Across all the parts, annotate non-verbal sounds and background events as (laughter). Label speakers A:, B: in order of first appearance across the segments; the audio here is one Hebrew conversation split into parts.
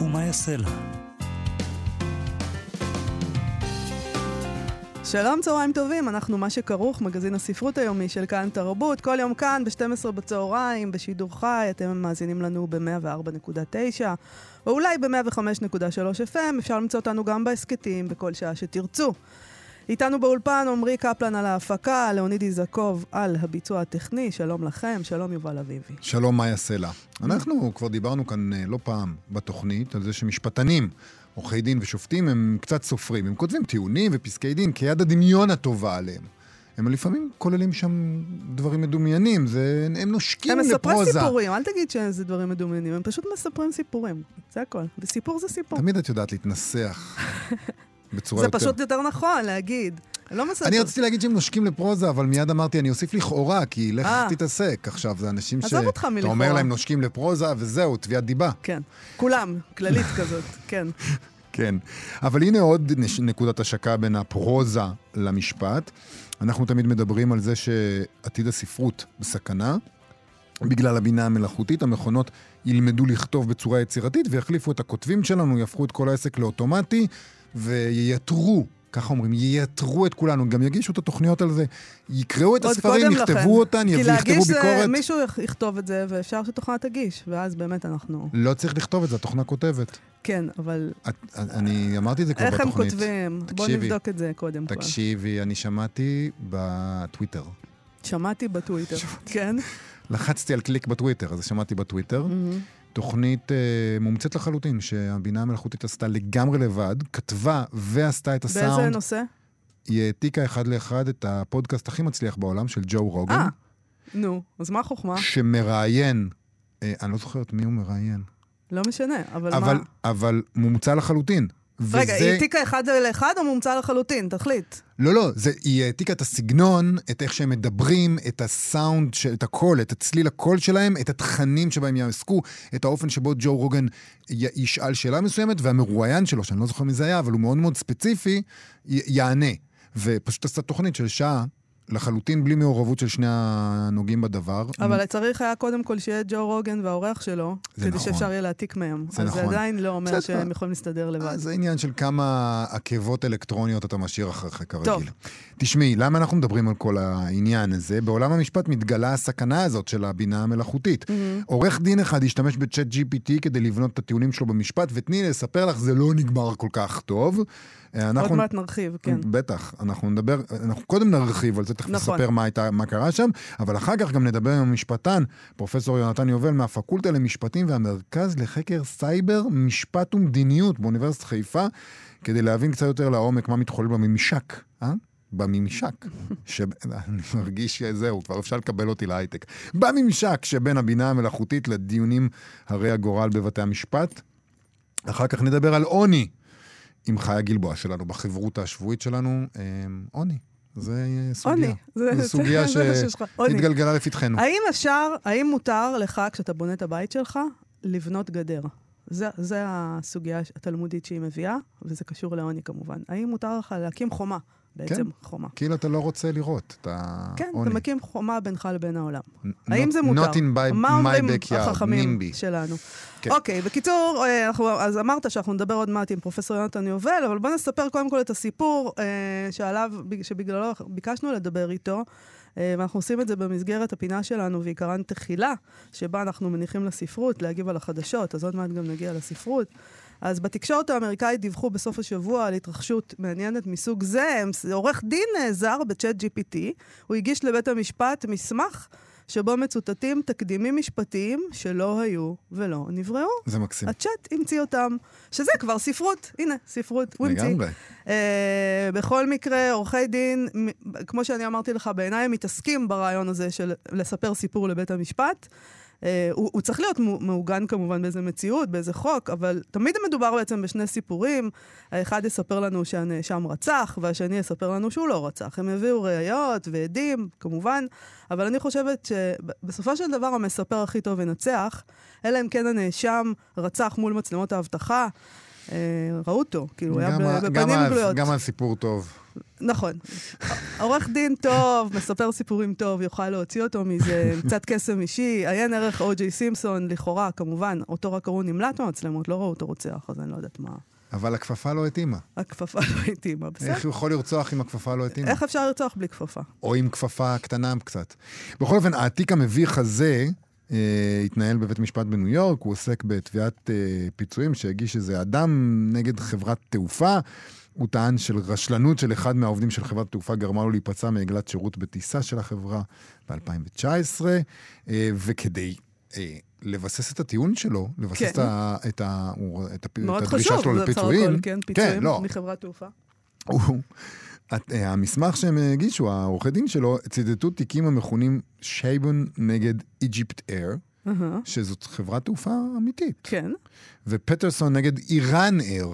A: ומה יעשה לה.
B: שלום, צהריים טובים, אנחנו מה שכרוך, מגזין הספרות היומי של כאן תרבות, כל יום כאן ב-12 בצהריים, בשידור חי, אתם מאזינים לנו ב-104.9, או אולי ב-105.3 FM, אפשר למצוא אותנו גם בהסכתים, בכל שעה שתרצו. איתנו באולפן עמרי קפלן על ההפקה, לאוניד איזקוב על הביצוע הטכני, שלום לכם, שלום יובל אביבי.
C: שלום מאיה סלע. אנחנו כבר דיברנו כאן אה, לא פעם בתוכנית על זה שמשפטנים, עורכי דין ושופטים הם קצת סופרים. הם כותבים טיעונים ופסקי דין כיד הדמיון הטובה עליהם. הם לפעמים כוללים שם דברים מדומיינים, זה, הם נושקים לפרוזה.
B: הם מספרים סיפורים, אל תגיד שזה דברים מדומיינים, הם פשוט מספרים סיפורים, זה הכל. וסיפור זה סיפור.
C: תמיד את יודעת להתנסח. (laughs) בצורה
B: זה
C: יותר...
B: פשוט יותר נכון להגיד. לא מספר.
C: אני רציתי להגיד שהם נושקים לפרוזה, אבל מיד אמרתי, אני אוסיף לכאורה, כי לך
B: אה.
C: תתעסק. עכשיו, זה אנשים ש...
B: עזוב אותך
C: אתה
B: מלכאורה.
C: אומר להם נושקים לפרוזה, וזהו, תביעת דיבה.
B: כן, כולם, כללית (laughs) כזאת, כן.
C: כן. אבל הנה עוד נקודת השקה בין הפרוזה למשפט. אנחנו תמיד מדברים על זה שעתיד הספרות בסכנה. בגלל הבינה המלאכותית, המכונות ילמדו לכתוב בצורה יצירתית ויחליפו את הכותבים שלנו, יהפכו את כל העסק לאוטומטי וייתרו, ככה אומרים, ייתרו את כולנו, גם יגישו את התוכניות על זה, יקראו את הספרים, יכתבו
B: לכן.
C: אותן,
B: כי
C: יכתבו
B: להגיש זה,
C: ביקורת.
B: מישהו יכ- יכתוב את זה, ואפשר שתוכנה תגיש, ואז באמת אנחנו...
C: לא צריך לכתוב את זה, התוכנה כותבת.
B: כן, אבל
C: את, אני אמרתי את זה כבר
B: איך הם
C: בתוכנית.
B: כותבים? בוא. נבדוק את זה קודם כל.
C: תקשיבי, אני שמעתי בטוויטר.
B: שמעתי בטוויטר, כן?
C: לחצתי על קליק בטוויטר, אז שמעתי בטוויטר.
B: מהמם.
C: תוכנית אה, מומצאת לחלוטין, שהבינה המלאכותית עשתה לגמרי לבד, כתבה ועשתה את
B: באיזה
C: הסאונד.
B: נושא?
C: היא העתיקה אחד לאחד את הפודקאסט הכי מצליח בעולם, של ג'ו רוגן,
B: אה, נו, אז מה החוכמה?
C: שמראיין, אה, אני לא זוכר את מי הוא מראיין,
B: לא משנה, אבל
C: אבל,
B: מה?
C: אבל מומצא לחלוטין.
B: רגע,
C: וזה-
B: היא העתיקה אחד לאחד או מומצא לחלוטין? תחליט.
C: לא, לא, זה, היא העתיקה את הסגנון, את איך שהם מדברים, את הסאונד, של- את הקול, את צליל הקול שלהם, את התכנים שבהם יעסקו, את האופן שבו ג'ו רוגן ישאל שאלה מסוימת, והמרואיין שלו, שאני לא זוכר מי זה היה, אבל הוא מאוד מאוד ספציפי, יענה. ופשוט עשתה תוכנית של שעה, לחלוטין בלי מעורבות של שני הנוגעים בדבר.
B: אבל צריך היה קודם כל שיהיה ג'ו רוגן והעורך שלו,
C: זה
B: כדי
C: נכון.
B: שאפשר יהיה להעתיק מהם.
C: זה
B: אז זה
C: נכון.
B: עדיין לא אומר. שהם יכולים להסתדר לבד.
C: אה, זה עניין של כמה עקבות אלקטרוניות אתה משאיר אחריך כרגיל.
B: טוב.
C: תשמעי, למה אנחנו מדברים על כל העניין הזה? בעולם המשפט מתגלה הסכנה הזאת של הבינה המלאכותית. עורך דין אחד השתמש בצ'אט GPT כדי לבנות את הטיעונים שלו במשפט, ותני לי לספר לך, זה לא נגמר כל כך טוב. אה,
B: עוד
C: אנחנו...
B: מעט נרחיב, כן.
C: בטח, אנחנו נדבר, אנחנו קודם נרחיב על זה, תכף
B: נכון.
C: נספר מה, הייתה, מה קרה שם, אבל אחר כך גם נדבר עם המשפטן, פרופסור יונתן יובל מהפקולטה למשפטים והמרכז לחקר סייבר, משפט ומדיניות באוניברסיטת חיפה, כדי להבין קצת יותר לעומק מה מתחולל בממשק, אה? בממשק, (laughs) ש... אני מרגיש שזהו, כבר אפשר לקבל אותי להייטק. בממשק שבין הבינה המלאכותית לדיונים הרי הגורל בבתי המשפט. אחר כך נדבר על עוני. עם חיה גלבוע שלנו, בחברותא השבועית שלנו, אה, עוני. זה סוגיה.
B: עוני.
C: זו סוגיה. (laughs) שהתגלגלה לפתחנו.
B: האם אפשר, האם מותר לך, כשאתה בונה את הבית שלך, לבנות גדר? זה, זה הסוגיה התלמודית שהיא מביאה, וזה קשור לעוני כמובן. האם מותר לך להקים חומה, בעצם
C: כן.
B: חומה?
C: כאילו אתה לא רוצה לראות את העוני.
B: כן, אתה מקים חומה בינך לבין העולם.
C: Not-
B: האם זה מותר?
C: Not in by,
B: מה
C: my
B: אומרים
C: backyard,
B: החכמים
C: NIMBY.
B: שלנו?
C: כן.
B: אוקיי, בקיצור, אה, אנחנו, אז אמרת שאנחנו נדבר עוד מעט עם פרופסור יונתן יובל, אבל בוא נספר קודם כל את הסיפור אה, שעליו, שבגללו ביקשנו לדבר איתו. אה, ואנחנו עושים את זה במסגרת הפינה שלנו, ועיקרן תחילה, שבה אנחנו מניחים לספרות, להגיב על החדשות, אז עוד מעט גם נגיע לספרות. אז בתקשורת האמריקאית דיווחו בסוף השבוע על התרחשות מעניינת מסוג זה. עורך דין אה, זר בצ'אט GPT, הוא הגיש לבית המשפט מסמך שבו מצוטטים תקדימים משפטיים שלא היו ולא נבראו.
C: זה מקסים.
B: הצ'אט המציא אותם, שזה כבר ספרות. הנה, ספרות, הוא המציא.
C: לגמרי.
B: אה, בכל מקרה, עורכי דין, כמו שאני אמרתי לך, בעיניי הם מתעסקים ברעיון הזה של לספר סיפור לבית המשפט. אה, הוא, הוא צריך להיות מעוגן כמובן באיזה מציאות, באיזה חוק, אבל תמיד מדובר בעצם בשני סיפורים. האחד יספר לנו שהנאשם רצח, והשני יספר לנו שהוא לא רצח. הם הביאו ראיות ועדים, כמובן, אבל אני חושבת שבסופו של דבר המספר הכי טוב ינצח, אלא אם כן הנאשם רצח מול מצלמות האבטחה. אה, ראו אותו, כאילו, הוא היה בפנים גלויות.
C: גם הסיפור טוב.
B: נכון. עורך דין טוב, מספר סיפורים טוב, יוכל להוציא אותו מזה, קצת קסם אישי. עיין ערך או.ג'יי סימפסון, לכאורה, כמובן, אותו רק ראו נמלט מהמצלמות, לא ראו אותו רוצח, אז אני לא יודעת מה.
C: אבל הכפפה לא התאימה.
B: הכפפה לא התאימה, בסדר?
C: איך הוא יכול לרצוח אם הכפפה לא התאימה?
B: איך אפשר לרצוח בלי כפפה?
C: או עם כפפה קטנה קצת. בכל אופן, התיק המביך הזה אה, התנהל בבית משפט בניו יורק, הוא עוסק בתביעת אה, פיצויים שהגיש איזה אדם נגד חברת תעופה. הוא טען של רשלנות של אחד מהעובדים של חברת התעופה גרמה לו להיפצע מעגלת שירות בטיסה של החברה ב-2019, אה, וכדי אה, לבסס את הטיעון שלו, לבסס
B: כן.
C: את, ה, את, ה, את, הפ-
B: מאוד
C: את הדרישה
B: חשוב,
C: שלו
B: זה בסך
C: לפיצויים.
B: הכל, כן, פיצויים
C: לא,
B: מחברת תעופה.
C: אה, המסמך שהם הגישו, העורכי דין שלו, ציטטו תיקים המכונים שייבון נגד איג'יפט אייר, שזאת חברת תעופה אמיתית,
B: כן.
C: ופטרסון נגד איראן אייר,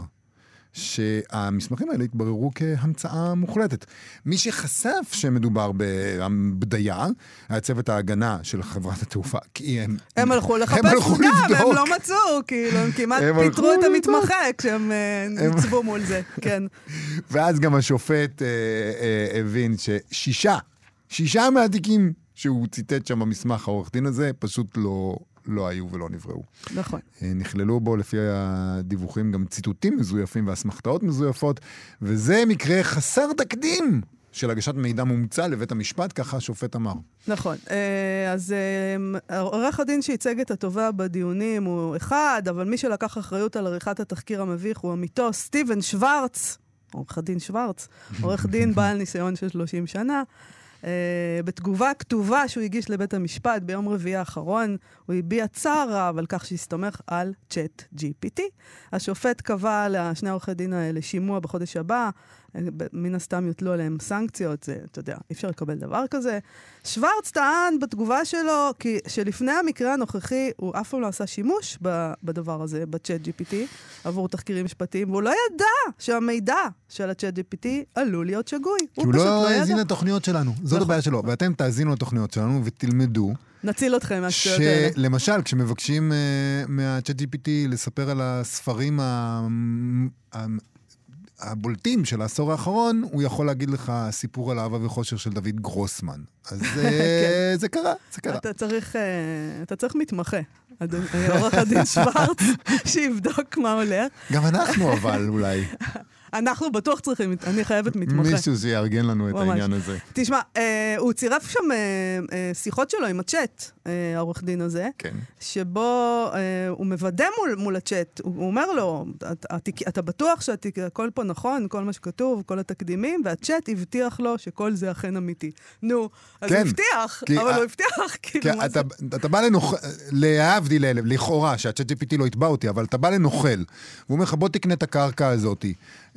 C: שהמסמכים האלה התבררו כהמצאה מוחלטת. מי שחשף שמדובר בבדיה, היה צוות ההגנה של חברת התעופה, כי הם...
B: הם הלכו לחפש
C: הלכו
B: פגם, הם
C: לבדוק.
B: לא מצאו, כאילו, הם כמעט
C: הם
B: פיטרו את
C: לבדוק.
B: המתמחה כשהם אה, ניצבו מול זה, כן.
C: ואז גם השופט אה, אה, הבין ששישה, שישה מהתיקים שהוא ציטט שם במסמך העורך דין הזה, פשוט לא, לא היו ולא נבראו.
B: נכון.
C: אה, נכללו בו לפי הדיווחים גם ציטוטים מזויפים ואסמכתאות מזויפות, וזה מקרה חסר תקדים של הגשת מידע מומצא לבית המשפט, ככה השופט אמר.
B: נכון. אה, אז אה, עורך הדין שייצג את התובע בדיונים הוא אחד, אבל מי שלקח אחריות על עריכת התחקיר המביך הוא עמיתו סטיבן שוורץ, עורך הדין שוורץ, עורך דין בעל ניסיון של 30 שנה. Uh, בתגובה כתובה שהוא הגיש לבית המשפט ביום רביעי האחרון, הוא הביע צער רב על כך שהסתמך על צ'אט GPT. השופט קבע לשני עורכי דין האלה שימוע בחודש הבא, אה, מן הסתם יוטלו עליהם סנקציות, זה, אתה יודע, אי אפשר לקבל דבר כזה. שוורץ טען בתגובה שלו כי שלפני המקרה הנוכחי הוא אף פעם לא עשה שימוש בדבר הזה, בצ'אט GPT, עבור תחקירים משפטיים, והוא לא ידע שהמידע של הצ'אט GPT עלול להיות שגוי.
C: כי הוא
B: פשוט
C: לא
B: ידע.
C: האזין לתוכניות שלנו, זאת
B: נכון.
C: הבעיה שלו. ואתם תאזינו לתוכניות שלנו ותלמדו
B: נציל אתכם מהשטויות האלה.
C: שלמשל, כשמבקשים uh, מה-chat GPT לספר על הספרים. ה... הבולטים של העשור האחרון, הוא יכול להגיד לך סיפור על אהבה וחושר של דוד גרוסמן. אז אה, (laughs) זה קרה, זה קרה.
B: אתה צריך, אה, אתה צריך מתמחה, עורך הדין (laughs) שוורץ, שיבדוק מה הולך.
C: גם אנחנו אבל אולי, (laughs)
B: אנחנו בטוח צריכים, אני חייבת מתמחה.
C: מישהו שיארגן לנו את
B: ממש.
C: העניין הזה.
B: תשמע, אה, הוא צירף שם אה, אה, שיחות שלו עם הצ'אט, אה, העורך דין הזה,
C: כן.
B: שבו אה, הוא מוודא מול, מול הצ'אט, הוא, הוא אומר לו, אתה, אתה, בטוח שהכל פה נכון, כל מה שכתוב, כל התקדימים, והצ'אט הבטיח לו שכל זה אכן אמיתי. נו, אז
C: כן,
B: הוא הבטיח, אבל הוא הבטיח, (laughs) כאילו, מה
C: אתה,
B: זה?
C: אתה בא לנוכל, להבדיל, לכאורה, שהצ'אט GPT לא יתבע אותי, אבל אתה בא לנוכל, והוא אומר לך, בוא תקנה את הקרקע הזאת.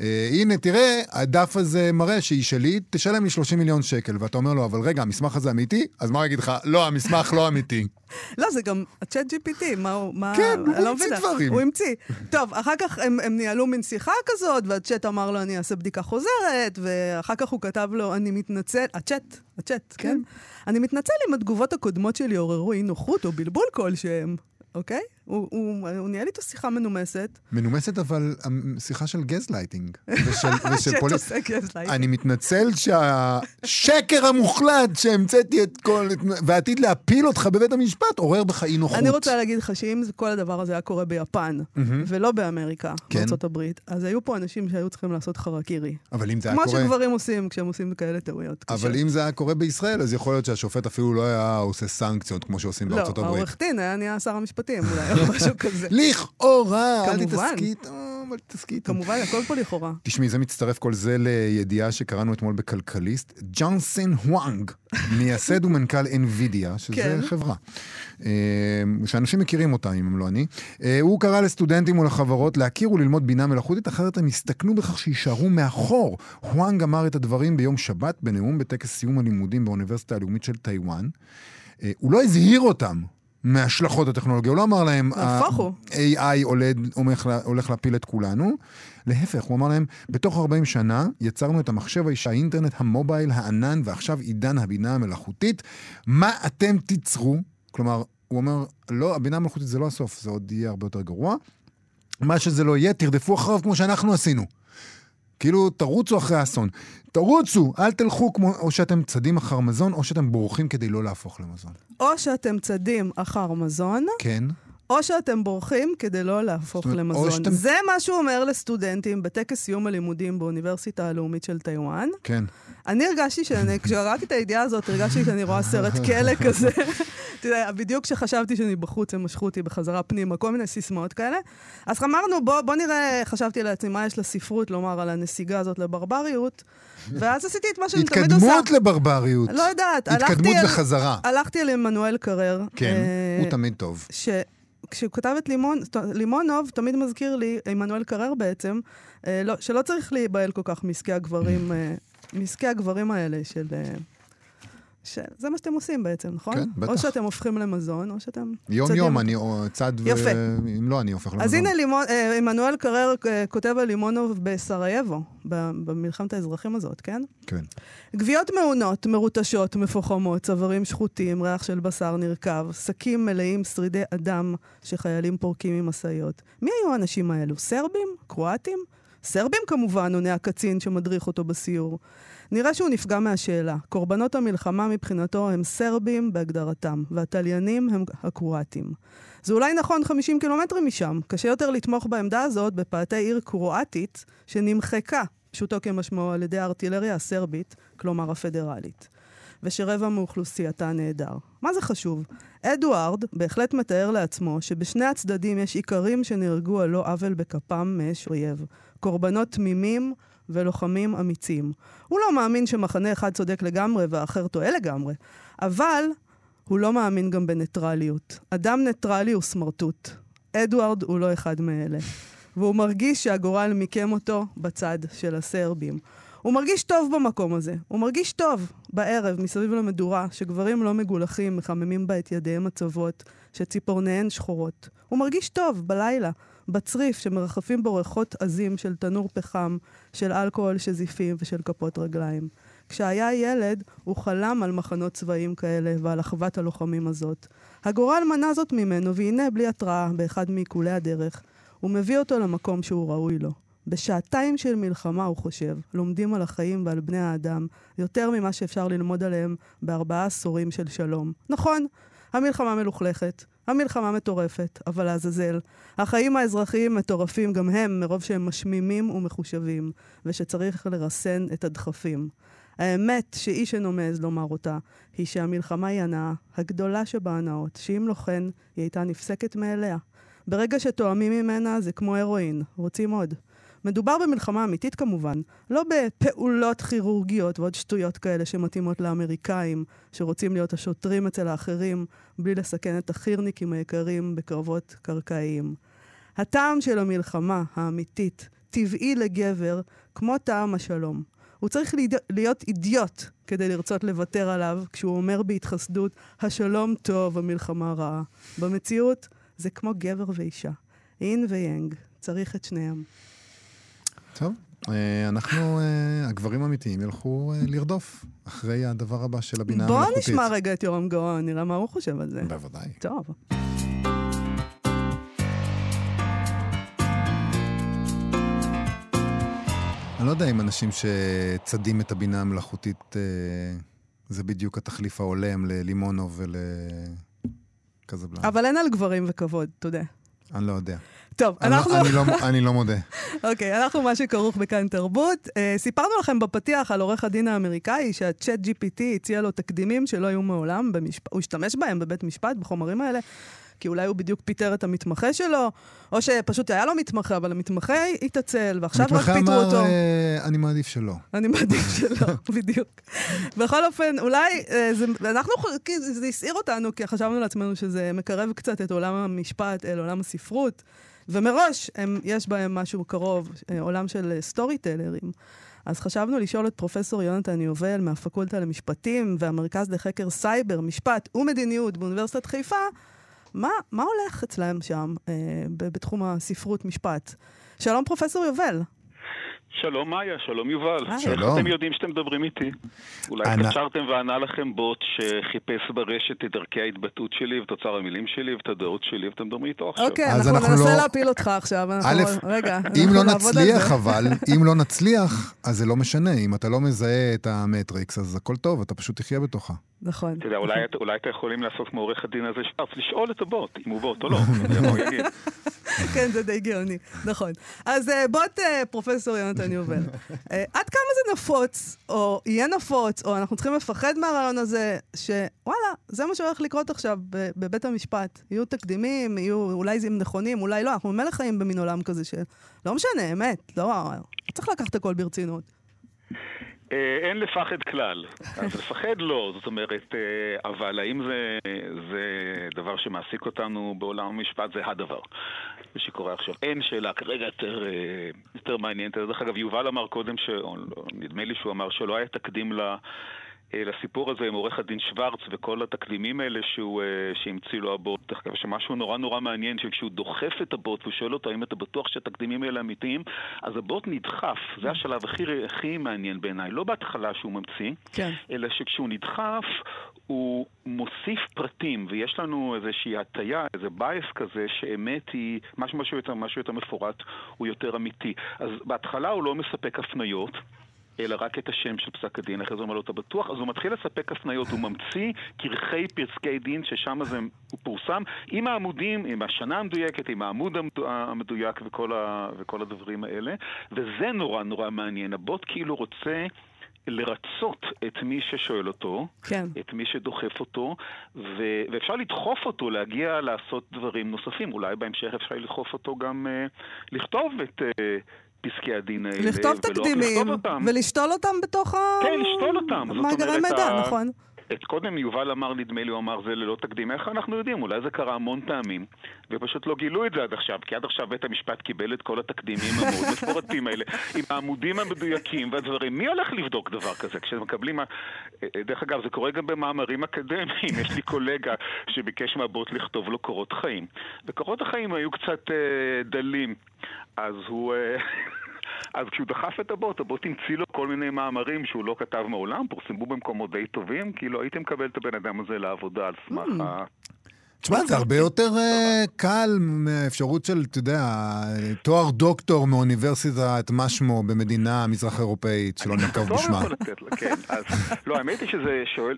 C: אה, הנה, תראה, הדף הזה מראה שהיא שלי, תשלם לי 30 מיליון שקל. ואתה אומר לו, אבל רגע, המסמך הזה אמיתי? אז מה הוא יגיד לך? לא, המסמך לא אמיתי. (laughs)
B: לא, זה גם הצ'אט GPT, מה הוא... מה...
C: כן, הוא
B: לא
C: המציא. דברים.
B: הוא המציא. טוב, אחר כך הם, הם ניהלו מין שיחה כזאת, והצ'אט אמר לו, אני אעשה בדיקה חוזרת, ואחר כך הוא כתב לו, אני מתנצל, הצ'אט, הצ'אט, כן?
C: כן.
B: אני מתנצל אם התגובות הקודמות שלי עוררו אי נוחות או בלבול כלשהם, אוקיי? הוא, הוא, הוא ניהל איתו שיחה מנומסת.
C: מנומסת, אבל שיחה של גזלייטינג. (laughs) ושל, ושל פוליט...
B: עושה gaslight.
C: אני מתנצל שהשקר המוחלט שהמצאתי את כל... ועתיד להפיל אותך בבית המשפט עורר בך אי נוחות.
B: אני רוצה להגיד לך שאם כל הדבר הזה היה קורה ביפן, ולא באמריקה,
C: כן.
B: בארצות הברית, אז היו פה אנשים שהיו צריכים לעשות חרקירי.
C: אבל אם זה היה
B: כמו
C: קורה...
B: שגברים עושים כשהם עושים כאלה טעויות.
C: אבל. אם זה היה קורה בישראל, אז יכול להיות שהשופט אפילו לא היה עושה סנקציות כמו שעושים
B: לא,
C: בארצות הברית.
B: העורך דין היה נהיה שר המשפטים אולי, או משהו כזה.
C: לכאורה, אל. תתעסקי איתו, אל תתעסקי איתו.
B: כמובן, הכל פה לכאורה.
C: תשמעי, זה מצטרף כל זה לידיעה שקראנו אתמול בכלכליסט. ג'ונסון הואנג, מייסד ומנכ"ל NVIDIA, שזה
B: כן.
C: חברה, אה, שאנשים מכירים אותה, אם הם לא אני. אה, הוא קרא לסטודנטים ולחברות להכיר וללמוד בינה מלאכותית, אחרת הם יסתכנו בכך שיישארו מאחור. הואנג אמר את הדברים ביום שבת בנאום בטקס סיום הלימודים באוניברסיטה הלאומית של טיוואן. אה, הוא לא הזהיר אותם מהשלכות הטכנולוגיה. הוא לא אמר להם,
B: נהפוך הוא.
C: ה-AI הולך, הולך, הולך להפיל את כולנו. להפך, הוא אמר להם, בתוך 40 שנה יצרנו את המחשב האישה, האינטרנט, המובייל, הענן, ועכשיו עידן הבינה המלאכותית. מה אתם תיצרו? כלומר, הוא אומר, לא, הבינה המלאכותית זה לא הסוף, זה עוד יהיה הרבה יותר גרוע. מה שזה לא יהיה, תרדפו אחריו כמו שאנחנו עשינו. כאילו, תרוצו אחרי האסון. תרוצו, אל תלכו כמו, או שאתם צדים אחר מזון, או שאתם בורחים כדי לא להפוך למזון.
B: או שאתם צדים אחר מזון,
C: כן.
B: או שאתם בורחים כדי לא להפוך
C: אומרת, או
B: למזון.
C: שאתם-
B: זה מה שהוא אומר לסטודנטים בטקס סיום הלימודים באוניברסיטה הלאומית של טיוואן.
C: כן.
B: אני הרגשתי שאני, כשקראתי את הידיעה הזאת, הרגשתי שאני רואה סרט (laughs) כלא כזה. יודע, בדיוק כשחשבתי שאני בחוץ, הם משכו אותי בחזרה פנימה, כל מיני סיסמאות כאלה. אז אמרנו, בוא, בוא נראה, חשבתי לעצמי, מה יש לספרות לומר על הנסיגה הזאת לברבריות, ואז עשיתי את מה שאני תמיד עושה.
C: התקדמות לברבריות.
B: לא יודעת,
C: התקדמות בחזרה.
B: הלכתי על עמנואל קרר.
C: כן,
B: אה,
C: הוא תמיד טוב.
B: ש... כשהוא כתב את לימון, לימונוב תמיד מזכיר לי, עמנואל קרר בעצם, אה, לא, שלא צריך להיבהל כל כך מעסקי הגברים, אה, מעסקי הגברים האלה של... אה, שזה מה שאתם עושים בעצם, נכון?
C: כן, בטח.
B: או שאתם הופכים למזון, או שאתם...
C: יום-יום אני צד ו...
B: יפה.
C: אם לא, אני הופך למזון.
B: אז הנה לימון, אה, עמנואל קרר אה, כותב על לימונוב בסרייבו, במלחמת האזרחים הזאת, כן?
C: כן.
B: גוויות מעונות, מרוטשות, מפוחמות, צווארים שחוטים, ריח של בשר נרקב, שקים מלאים שרידי אדם שחיילים פורקים ממשאיות. מי היו האנשים האלו? סרבים? קרואטים? סרבים כמובן, עונה הקצין שמדריך אותו בסיור. נראה שהוא נפגע מהשאלה. קורבנות המלחמה מבחינתו הם סרבים בהגדרתם, והתליינים הם הקרואטים. זה אולי נכון 50 קילומטרים משם. קשה יותר לתמוך בעמדה הזאת בפאתי עיר קרואטית שנמחקה, פשוטו כמשמעו, על ידי הארטילריה הסרבית, כלומר הפדרלית. ושרבע מאוכלוסייתה נהדר. מה זה חשוב? אדוארד בהחלט מתאר לעצמו שבשני הצדדים יש איכרים שנהרגו על לא עוול בכפם מאש אויב. קורבנות תמימים ולוחמים אמיצים. הוא לא מאמין שמחנה אחד צודק לגמרי והאחר טועה לגמרי, אבל הוא לא מאמין גם בניטרליות. אדם ניטרלי הוא סמרטוט. אדוארד הוא לא אחד מאלה. והוא מרגיש שהגורל מיקם אותו בצד של הסרבים. הוא מרגיש טוב במקום הזה. הוא מרגיש טוב בערב, מסביב למדורה, שגברים לא מגולחים, מחממים בה את ידיהם הצוות, שציפורניהן שחורות. הוא מרגיש טוב בלילה, בצריף שמרחפים בו ריחות עזים של תנור פחם, של אלכוהול שזיפים ושל כפות רגליים. כשהיה ילד, הוא חלם על מחנות צבאיים כאלה ועל אחוות הלוחמים הזאת. הגורל מנע זאת ממנו, והנה, בלי התראה, באחד מעיקולי הדרך, הוא מביא אותו למקום שהוא ראוי לו. בשעתיים של מלחמה, הוא חושב, לומדים על החיים ועל בני האדם יותר ממה שאפשר ללמוד עליהם בארבעה עשורים של שלום. נכון, המלחמה מלוכלכת, המלחמה מטורפת, אבל לעזאזל, החיים האזרחיים מטורפים גם הם, מרוב שהם משמימים ומחושבים, ושצריך לרסן את הדחפים. האמת שאיש אינו מעז לומר אותה, היא שהמלחמה היא הנאה, הגדולה שבהנאות, שאם לא כן, היא הייתה נפסקת מאליה. ברגע שתואמים ממנה זה כמו הרואין, רוצים עוד. מדובר במלחמה אמיתית כמובן, לא בפעולות כירורגיות ועוד שטויות כאלה שמתאימות לאמריקאים, שרוצים להיות השוטרים אצל האחרים, בלי לסכן את החירניקים היקרים בקרבות קרקעיים. הטעם של המלחמה האמיתית, טבעי לגבר, כמו טעם השלום. הוא צריך. להיות אידיוט כדי לרצות לוותר עליו כשהוא אומר בהתחסדות, השלום טוב, המלחמה רעה. במציאות זה כמו גבר ואישה. אין ויאנג, צריך את שניהם.
C: טוב, אה, אנחנו, אה, הגברים האמיתיים, ילכו אה, לרדוף אחרי הדבר הבא של הבינה
B: בוא
C: המלאכותית.
B: נשמע רגע את יורם גאון, נראה מה הוא חושב על זה.
C: בוודאי.
B: טוב.
C: אני לא יודע אם אנשים שצדים את הבינה המלאכותית, זה בדיוק התחליף ההולם ללימונוב ולקזבלן.
B: אבל אין על גברים וכבוד, אתה יודע.
C: אני לא יודע.
B: טוב,
C: לא-
B: אנחנו...
C: אני לא- אני לא מודה. (laughs)
B: אוקיי, אנחנו מה שכרוך בכאן תרבות. אה, סיפרנו לכם בפתיח על עורך הדין האמריקאי שהצ'אט GPT הציע לו תקדימים שלא היו מעולם, במשפ... הוא השתמש בהם בבית משפט, בחומרים האלה, כי אולי הוא בדיוק פיטר את המתמחה שלו, או שפשוט היה לו מתמחה, אבל המתמחה התעצל, ועכשיו רק
C: המתמחה
B: פיטרו
C: אמר,
B: אותו.
C: אה, אני מעדיף שלא.
B: אני מעדיף שלא, (laughs) בדיוק. בכל אופן, אולי אה, זה, אנחנו, זה הסעיר אותנו, כי חשבנו לעצמנו שזה מקרב קצת את עולם המשפט אל עולם הספרות, ומראש הם, יש בהם משהו קרוב, אה, עולם של אה, storyteller ים. אז חשבנו לשאול את פרופסור יונתן יובל מהפקולטה למשפטים והמרכז לחקר סייבר, משפט ומדיניות באוניברסיטת חיפה, מה, מה הולך אצלם שם אה, בתחום הספרות משפט? שלום, פרופסור יובל.
D: שלום מאיה, שלום יובל.
B: היי.
D: איך
C: שלום.
D: אתם יודעים שאתם מדברים איתי? אולי
C: אנא-
D: התקשרתם וענה לכם בוט שחיפש ברשת את דרכי ההתבטאות שלי ואת אוצר המילים שלי ואת הדעות שלי ואתם מדברים איתו עכשיו.
B: אוקיי,
C: אז
B: אנחנו
C: אנחנו
B: ננסה
C: לא-
B: להפיל אותך עכשיו. אנחנו-
C: א',
B: רגע,
C: אם
B: אנחנו
C: לא נצליח
B: זה.
C: אבל, (laughs) אם לא נצליח, אז זה לא משנה. אם אתה לא מזהה את המטריקס, אז הכל טוב, אתה פשוט תחיה בתוכה.
B: נכון.
D: אתה יודע, אולי, את- אולי אתם יכולים לעשות כמו עורך הדין הזה שפרץ, לשאול את הבוט, אם הוא בוט או לא. (laughs)
B: כן, זה די גאוני, נכון. אז אה, בוט אה, פרופסור יונתן יובל. אה, עד כמה זה נפוץ, או יהיה נפוץ, או אנחנו צריכים לפחד מהרעיון הזה, שוואלה, זה מה שהולך לקרות עכשיו בבית המשפט. יהיו תקדימים, יהיו, אולי זה נכונים, אולי לא. אנחנו ממילא חיים במין עולם כזה שלא משנה, אמת, לא, לא צריך לקחת הכל ברצינות.
D: אה, אין לפחד כלל. אז לפחד לא, זאת אומרת, אה, אבל האם זה, זה דבר שמעסיק אותנו בעולם המשפט? זה הדבר שקורה עכשיו. אין שאלה כרגע יותר, אה, יותר מעניינת. דרך אגב, יובל אמר קודם, ש... נדמה לי שהוא אמר שלא היה תקדים ל... אה, לסיפור הזה עם עורך הדין שוורץ וכל התקדימים האלה שהוא, אה, שהמציא לו הבוט. שמשהו נורא נורא מעניין, שכשהוא דוחף את הבוט ושואל אותו האם אתה בטוח שהתקדימים האלה אמיתיים, אז הבוט נדחף. זה השלב הכי, הכי מעניין בעיניי. לא בהתחלה שהוא ממציא,
B: כן.
D: אלא שכשהוא נדחף, הוא מוסיף פרטים, ויש לנו איזושהי הטיה, איזה בייס כזה, שאמת היא, משהו, משהו, יותר, משהו יותר מפורט, הוא יותר אמיתי. אז בהתחלה הוא לא מספק הפניות. אלא רק את השם של פסק הדין, אחרי זה אומר לו, אתה בטוח? אז הוא מתחיל לספק הפניות, הוא ממציא כרכי פרסקי דין, ששם זה הוא פורסם, עם העמודים, עם השנה המדויקת, עם העמוד המדו- המדויק וכל, ה, וכל הדברים האלה, וזה נורא נורא מעניין. הבוט כאילו רוצה לרצות את מי ששואל אותו,
B: כן.
D: את מי שדוחף אותו, ו- ואפשר לדחוף אותו להגיע לעשות דברים נוספים. אולי בהמשך אפשר לדחוף אותו גם אה, לכתוב את אה, פסקי הדין האלה.
B: לכתוב תקדימים. ולשתול אותם בתוך ה...
D: כן, לשתול אותם.
B: מאגרי מידע, נכון.
D: את קודם יובל אמר, נדמה לי, הוא אמר זה ללא תקדים. איך אנחנו יודעים? אולי זה קרה המון פעמים, ופשוט לא גילו את זה עד עכשיו, כי עד עכשיו בית המשפט קיבל את כל התקדימים המאוד מפורטים האלה, עם העמודים המדויקים והדברים. מי הולך לבדוק דבר כזה? כשמקבלים... ה- דרך אגב, זה קורה גם במאמרים אקדמיים. יש לי קולגה שביקש מהבוט לכתוב לו קורות חיים. וקורות החיים היו קצת אה, דלים, אז הוא... אה, אז כשהוא דחף את הבוט, הבוט המציא לו כל מיני מאמרים שהוא לא כתב מעולם, פורסמו במקומות די טובים, כאילו הייתי מקבל את הבן אדם הזה לעבודה על סמך
B: Mm.
D: ה...
C: תשמע, זה הרבה יותר אה, קל מהאפשרות של, אתה יודע, תואר דוקטור מאוניברסיטת משמו במדינה מזרח אירופאית, שלא ננקוב
D: טוב
C: בשמה.
D: כן. לא, האמת היא שזה שואל,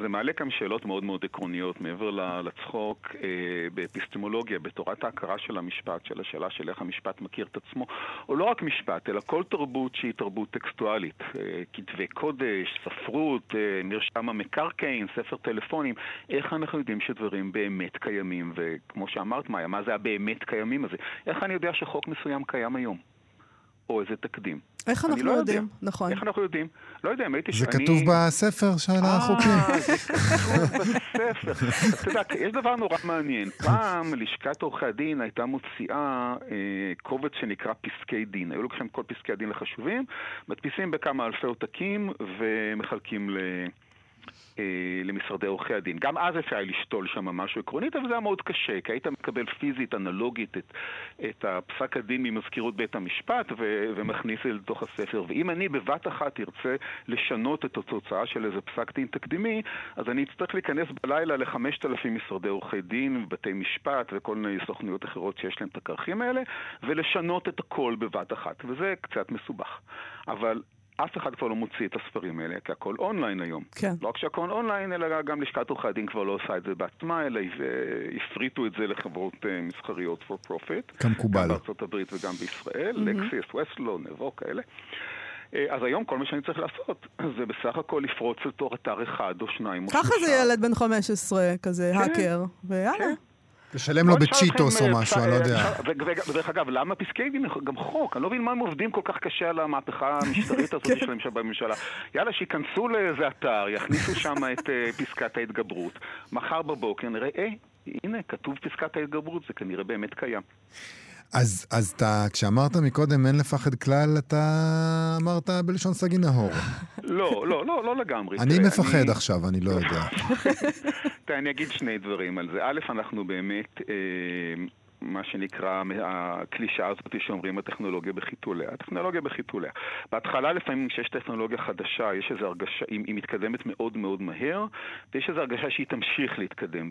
D: זה, מעלה כמה שאלות מאוד מאוד עקרוניות, מעבר לצחוק אה, באפיסטמולוגיה, בתורת ההכרה של המשפט, של השאלה של איך המשפט מכיר את עצמו, או לא רק משפט, אלא כל תרבות שהיא תרבות טקסטואלית, אה, כתבי קודש, ספרות, מרשם המקרקעין, ספר טלפונים, איך אנחנו יודעים שדברים באמת קיימים, וכמו שאמרת, מאיה, מה זה הבאמת קיימים הזה? איך אני יודע שחוק מסוים קיים היום? או איזה תקדים.
B: איך אנחנו
D: לא יודע.
B: יודעים? נכון.
D: איך אנחנו יודעים? לא יודע, האמת היא
C: זה
D: שאני...
C: כתוב בספר של החוקים.
D: אה, זה כתוב בספר. אתה יודע, יש דבר נורא מעניין. פעם לשכת עורכי הדין הייתה מוציאה אה, קובץ שנקרא פסקי דין. היו לוקחים כל פסקי הדין החשובים, מדפיסים בכמה אלפי עותקים ומחלקים ל... אה, למשרדי עורכי הדין. גם אז אפשר היה לשתול שם משהו עקרונית, אבל זה היה מאוד קשה, כי היית מקבל פיזית, אנלוגית, את, את הפסק הדין ממזכירות בית המשפט ו, ומכניס את זה לתוך הספר. ואם אני בבת אחת ארצה לשנות את התוצאה של איזה פסק דין תקדימי, אז אני אצטרך להיכנס בלילה לחמשת אלפים משרדי עורכי דין, בתי משפט וכל מיני סוכנויות אחרות שיש להם את הכרכים האלה, ולשנות את הכל בבת אחת, וזה קצת מסובך. אבל... אף אחד כבר לא מוציא את הספרים האלה, כי הכל אונליין היום.
B: כן.
D: לא רק שהכל אונליין, אלא גם לשכת עורכי הדין כבר לא עושה את זה בעצמה, אלא הפריטו את זה לחברות אה, מסחריות for profit.
C: כמקובל.
D: גם בארצות הברית וגם בישראל, לקסיס, וסלו, נבו, כאלה. אה, אז היום כל מה שאני צריך לעשות (clears throat) זה בסך הכל לפרוץ לתור אתר אחד או שניים או שלושה.
B: ככה זה ילד בן 15, כזה האקר, ויאללה.
D: כן.
C: לשלם לו
D: נשאל
C: בצ'יטוס או
D: אה,
C: משהו, אני לא יודע.
D: ו- ודרך אגב, למה פסקי דין גם חוק? אני לא מבין מה הם עובדים כל כך קשה על המהפכה (laughs) המשטרית הזאת שלהם שם בממשלה. יאללה, שייכנסו לאיזה אתר, יכניסו שם (laughs) את אה, פסקת ההתגברות. מחר בבוקר נראה, אה, הנה, כתוב פסקת ההתגברות, זה כנראה באמת קיים.
C: אז, אז אתה, כשאמרת מקודם אין לפחד כלל, אתה אמרת בלשון סגי נהור. (laughs)
D: לא, לא, לא, לא לגמרי.
C: אני
D: תראה,
C: מפחד עכשיו, אני לא יודע. (laughs)
D: תראה, אני אגיד שני דברים על זה. א', אנחנו באמת, אה, מה שנקרא, הקלישאה הזאת שאומרים הטכנולוגיה בחיתוליה. הטכנולוגיה בחיתוליה. בהתחלה לפעמים כשיש טכנולוגיה חדשה, יש איזו הרגשה, היא, היא מתקדמת מאוד מאוד מהר, ויש איזו הרגשה שהיא תמשיך להתקדם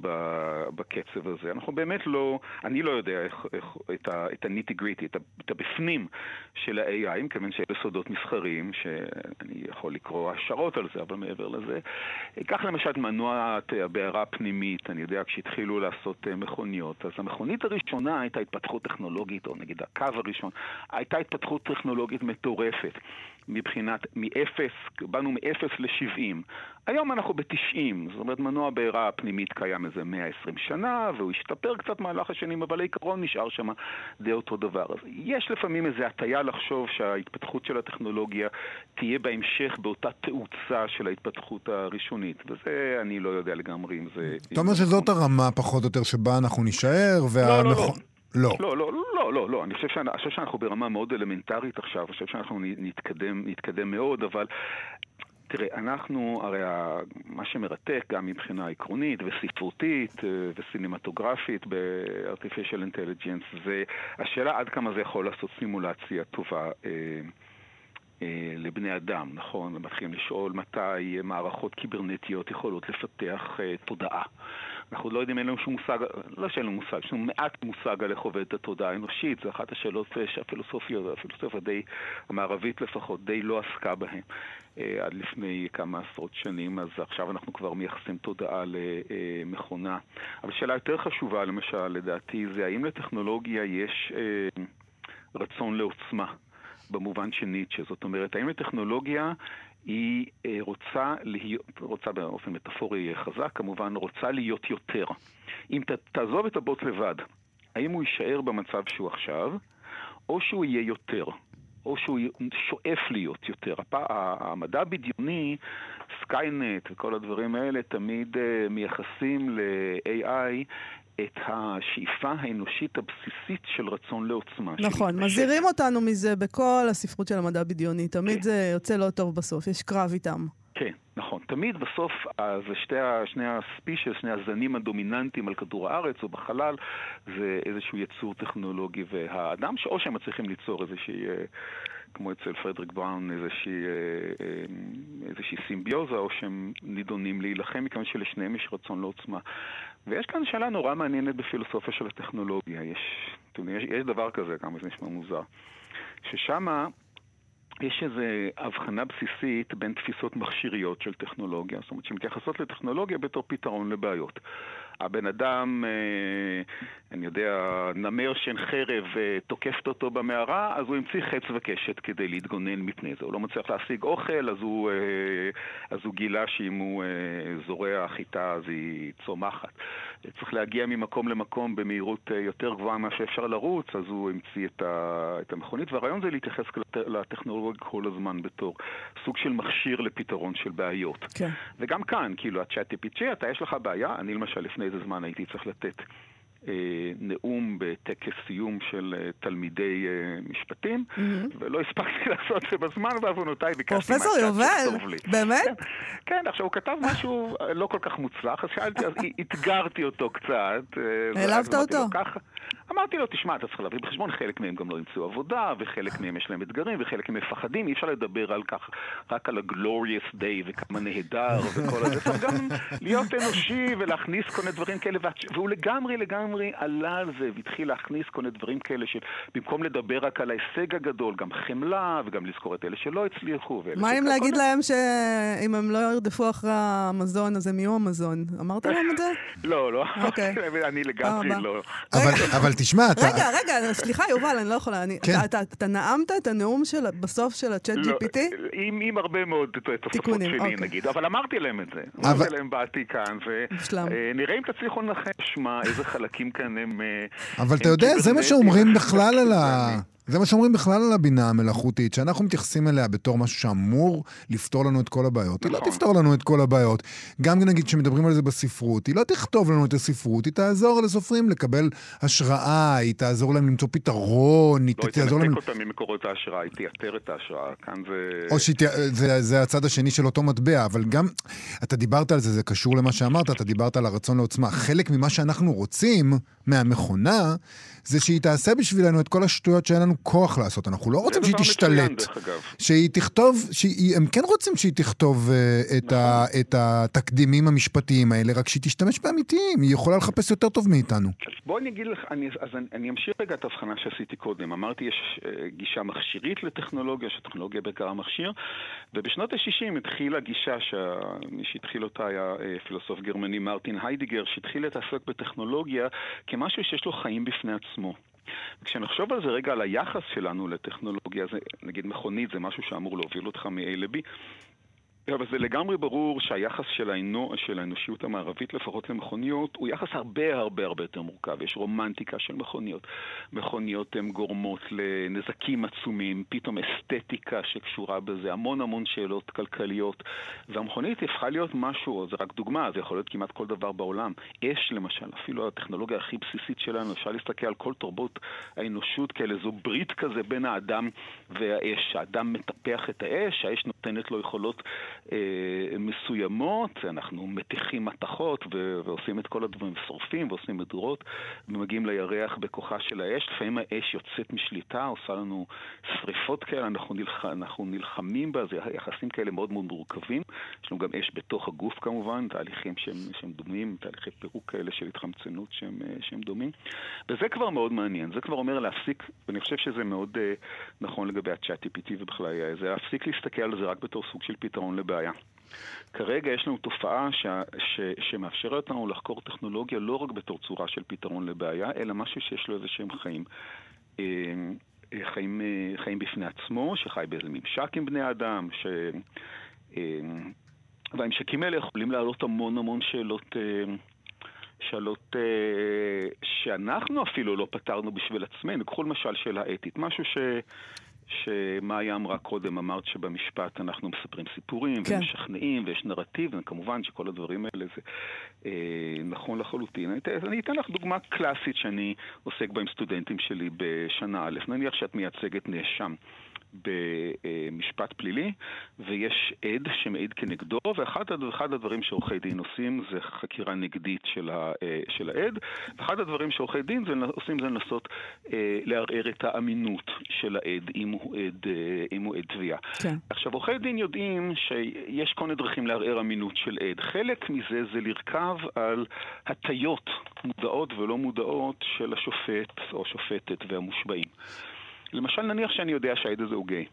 D: בקצב הזה. אנחנו באמת לא, אני לא יודע איך, איך, את, ה, את הניטי גריטי, את, את הבפנים של ה-AI, מכיוון שאלה סודות מסחריים, שאני יכול לקרוא השערות על זה, אבל מעבר לזה. קח למשל את מנוע הבעירה הפנימית, אני יודע, כשהתחילו לעשות אה, מכוניות, אז המכונית הראשונה הראשונה הייתה התפתחות טכנולוגית, או נגיד הקו הראשון, הייתה התפתחות טכנולוגית מטורפת. מבחינת, מאפס, באנו מאפס ל-70. היום אנחנו ב-90, זאת אומרת מנוע בעירה הפנימית קיים איזה 120 שנה, והוא השתפר קצת מהלך השנים, אבל העיקרון נשאר שם די אותו דבר. אז יש לפעמים איזו הטיה לחשוב שההתפתחות של הטכנולוגיה תהיה בהמשך באותה תאוצה של ההתפתחות הראשונית, וזה אני לא יודע לגמרי אם זה...
C: אתה אומר שזאת הרמה פחות או יותר שבה אנחנו נישאר, והמכון...
D: לא, לא, לא.
C: לא.
D: לא, לא, לא, לא, לא. אני חושב, שאני, אני חושב שאנחנו ברמה מאוד אלמנטרית עכשיו, אני חושב שאנחנו נתקדם, נתקדם מאוד, אבל תראה, אנחנו, הרי מה שמרתק גם מבחינה עקרונית וספרותית אה, וסינמטוגרפית ב-artificial intelligence זה השאלה עד כמה זה יכול לעשות סימולציה טובה. אה, אה, לבני אדם, נכון? מתחילים לשאול מתי מערכות קיברנטיות יכולות לפתח תודעה. אנחנו לא יודעים, אין לנו שום מושג, לא שאין לנו מושג, יש לנו מעט מושג על איך עובדת התודעה האנושית, זו אחת השאלות שהפילוסופיה, הפילוסופיה די, המערבית לפחות, די לא עסקה בהן אה, עד לפני כמה עשרות שנים, אז עכשיו אנחנו כבר מייחסים תודעה למכונה. אבל שאלה יותר חשובה, למשל, לדעתי, זה האם לטכנולוגיה יש אה, רצון לעוצמה? במובן של ניטשה. זאת אומרת, האם לטכנולוגיה היא אה, רוצה להיות, רוצה באופן מטאפורי חזק, כמובן, רוצה להיות יותר. אם ת, תעזוב את הבוט לבד, האם הוא יישאר במצב שהוא עכשיו, או שהוא יהיה יותר, או שהוא שואף להיות יותר. הפ... המדע הבדיוני, Skynet וכל הדברים האלה, תמיד אה, מייחסים ל-AI את השאיפה האנושית הבסיסית של רצון לעוצמה.
B: נכון, מזהירים אותנו מזה בכל הספרות של המדע בדיוני. תמיד כן. זה יוצא לא טוב בסוף, יש קרב איתם.
D: כן, נכון. תמיד בסוף זה שתי, שני הספישס, שני הזנים הדומיננטיים על כדור הארץ או בחלל, זה איזשהו יצור טכנולוגי, והאדם, או שהם מצליחים ליצור איזושהי... אה, כמו אצל פרדריק בראון, איזושהי, אה, אה, איזושהי סימביוזה, או שהם נידונים להילחם, מכיוון שלשניהם יש רצון לעוצמה. ויש כאן שאלה נורא מעניינת בפילוסופיה של הטכנולוגיה. יש, יש, יש דבר כזה, כמה זה נשמע מוזר, ששם יש איזו הבחנה בסיסית בין תפיסות מכשיריות של טכנולוגיה, זאת אומרת שמתייחסות לטכנולוגיה בתור פתרון לבעיות. הבן אדם, אה, אני יודע, נמר שן חרב אה, תוקפת אותו במערה, אז הוא המציא חץ וקשת כדי להתגונן מפני זה. הוא לא מצליח להשיג אוכל, אז הוא, אה, אז הוא גילה שאם הוא זורע חיטה אז היא צומחת. צריך להגיע ממקום למקום במהירות יותר גבוהה ממה שאפשר לרוץ, אז הוא המציא את המכונית, והרעיון זה להתייחס לטכנולוגיה כל הזמן בתור סוג של מכשיר לפתרון של בעיות. כן. וגם כאן, כאילו, ה-chat GPT, אתה יש לך בעיה, אני למשל לפני איזה זמן הייתי צריך לתת אה, נאום בטקס סיום של אה, תלמידי אה, משפטים, mm-hmm. ולא הספקתי (laughs) לעשות את זה בזמן, בעוונותיי ביקשתי
B: פרופסור יובל, באמת?
D: כן, כן, עכשיו הוא כתב משהו לא כל כך מוצלח, אז שאלתי, אז (laughs) אתגרתי אותו קצת.
B: העלבת אותו?
D: אמרתי לו, תשמע, אתה צריך להביא בחשבון, חלק מהם גם לא ימצאו עבודה, וחלק מהם יש להם אתגרים, וחלק הם מפחדים, אי אפשר לדבר על כך, רק על ה-glorious day וכמה נהדר וכל הזה, צריך גם להיות אנושי ולהכניס כל מיני דברים כאלה, והוא לגמרי לגמרי עלה על זה, והתחיל להכניס כל מיני דברים כאלה, שבמקום לדבר רק על ההישג הגדול, גם חמלה, וגם לזכור את אלה שלא הצליחו.
B: מה אם להגיד להם שאם הם לא ירדפו אחרי המזון, אז הם יהיו המזון? אמרת להם את זה?
D: לא, לא, אוקיי. (laughs) אני לגמרי לא.
C: אבל תשמע, אתה...
B: רגע, רגע, סליחה, יובל, אני לא יכולה. אני, כן. אתה, אתה, אתה נאמת את הנאום של, בסוף של הצ'אט לא, GPT?
D: עם, עם הרבה מאוד תוספות שלי, אוקיי. נגיד. אבל אמרתי להם את זה. אבל... אמרתי להם, באתי כאן, ונראה אם תצליחו לנחש מה, איזה חלקים כאן הם...
C: אבל אתה יודע, זה מה שאומרים בכלל על ה... זה מה שאומרים בכלל על הבינה המלאכותית, שאנחנו מתייחסים אליה בתור משהו שאמור לפתור לנו את כל הבעיות. היא לא
D: נכון.
C: תפתור לנו את כל הבעיות. גם נגיד כשמדברים על זה בספרות, היא לא תכתוב לנו את הספרות, היא תעזור לסופרים לקבל השראה, היא תעזור להם למצוא פתרון, היא
D: לא, היא
C: תעזור להם...
D: תנתק אותה ממקורות ההשראה, היא תייתר את ההשראה. כאן זה...
C: או שזה זה הצד השני של אותו מטבע, אבל גם, אתה דיברת על זה, זה קשור למה שאמרת, אתה דיברת על הרצון לעוצמה. חלק ממה שאנחנו רוצים מהמכונה, זה שהיא תעשה בשבילנו את כל השטויות שאין לנו כוח לעשות. אנחנו לא רוצים שהיא
D: מצוין,
C: תשתלט. שהיא תכתוב, שהיא, הם כן רוצים שהיא תכתוב uh, את, ה,
D: נכון.
C: את התקדימים המשפטיים האלה, רק שהיא תשתמש באמיתיים, היא יכולה לחפש יותר טוב מאיתנו.
D: אז בוא אני אגיד לך, אני, אז אני, אני אמשיך רגע את ההבחנה שעשיתי קודם. אמרתי, יש אה, גישה מכשירית לטכנולוגיה, שטכנולוגיה בעיקר המכשיר, ובשנות ה-60 התחילה גישה, שמי שהתחיל אותה היה אה, פילוסוף גרמני מרטין היידיגר, שהתחיל להתעסק בטכנולוגיה כמשהו שיש לו חיים בפני עצמו. כשנחשוב על זה רגע, על היחס שלנו לטכנולוגיה, זה, נגיד מכונית זה משהו שאמור להוביל אותך מ-A ל-B, אבל זה לגמרי ברור שהיחס של, האנו, של האנושיות המערבית, לפחות למכוניות, הוא יחס הרבה הרבה הרבה יותר מורכב. יש רומנטיקה של מכוניות. מכוניות הן גורמות לנזקים עצומים, פתאום אסתטיקה שקשורה בזה, המון המון שאלות כלכליות. והמכונית הפכה להיות משהו, זה רק דוגמה, זה יכול להיות כמעט כל דבר בעולם. אש למשל, אפילו הטכנולוגיה הכי בסיסית שלנו, אפשר להסתכל על כל תרבות האנושות כאלה, זו ברית כזה בין האדם והאש. האדם מטפח את האש, האש נותנת לו יכולות מסוימות, אנחנו מתיחים מתכות ועושים את כל הדברים, שורפים ועושים מדורות ומגיעים לירח בכוחה של האש. לפעמים האש יוצאת משליטה, עושה לנו שריפות כאלה, אנחנו, נלח... אנחנו נלחמים בה, זה יחסים כאלה מאוד מאוד מורכבים. יש לנו גם אש בתוך הגוף כמובן, תהליכים שהם, שהם דומים, תהליכי פירוק כאלה של התחמצנות שהם, אה, שהם דומים. וזה כבר מאוד מעניין, זה כבר אומר להפסיק, ואני חושב שזה מאוד אה, נכון לגבי ה-chat GPT ובכלל זה להפסיק להסתכל על זה רק בתור סוג של פתרון לבעיה. כרגע יש לנו תופעה ש... ש... שמאפשרת לנו לחקור טכנולוגיה לא רק בתור צורה של פתרון לבעיה, אלא משהו שיש לו איזה שהם חיים. אה, אה, חיים, אה, חיים בפני עצמו, שחי באיזה ממשק עם בני אדם, ש... והממשקים האלה יכולים להעלות המון המון שאלות, שאלות שאנחנו אפילו לא פתרנו בשביל עצמנו. קחו למשל שאלה אתית, משהו ש... שמאיה אמרה קודם, אמרת שבמשפט אנחנו מספרים סיפורים
B: כן.
D: ומשכנעים ויש נרטיב, וכמובן שכל הדברים האלה זה אה, נכון לחלוטין. אני, אני אתן לך דוגמה קלאסית שאני עוסק בה עם סטודנטים שלי בשנה א'. נניח שאת מייצגת נאשם. במשפט פלילי, ויש עד שמעיד כנגדו, ואחד הד- אחד הדברים שעורכי דין עושים זה חקירה נגדית של, ה, אה, של העד, ואחד הדברים שעורכי דין זה, עושים זה לנסות אה, לערער את האמינות של העד, אם הוא עד, אה, אם הוא עד תביעה.
B: כן.
D: עכשיו, עורכי דין יודעים שיש כל מיני דרכים לערער אמינות של עד. חלק מזה זה לרכב על הטיות מודעות ולא מודעות של השופט או השופטת והמושבעים. למשל, נניח שאני יודע שהעד הזה הוא גיי.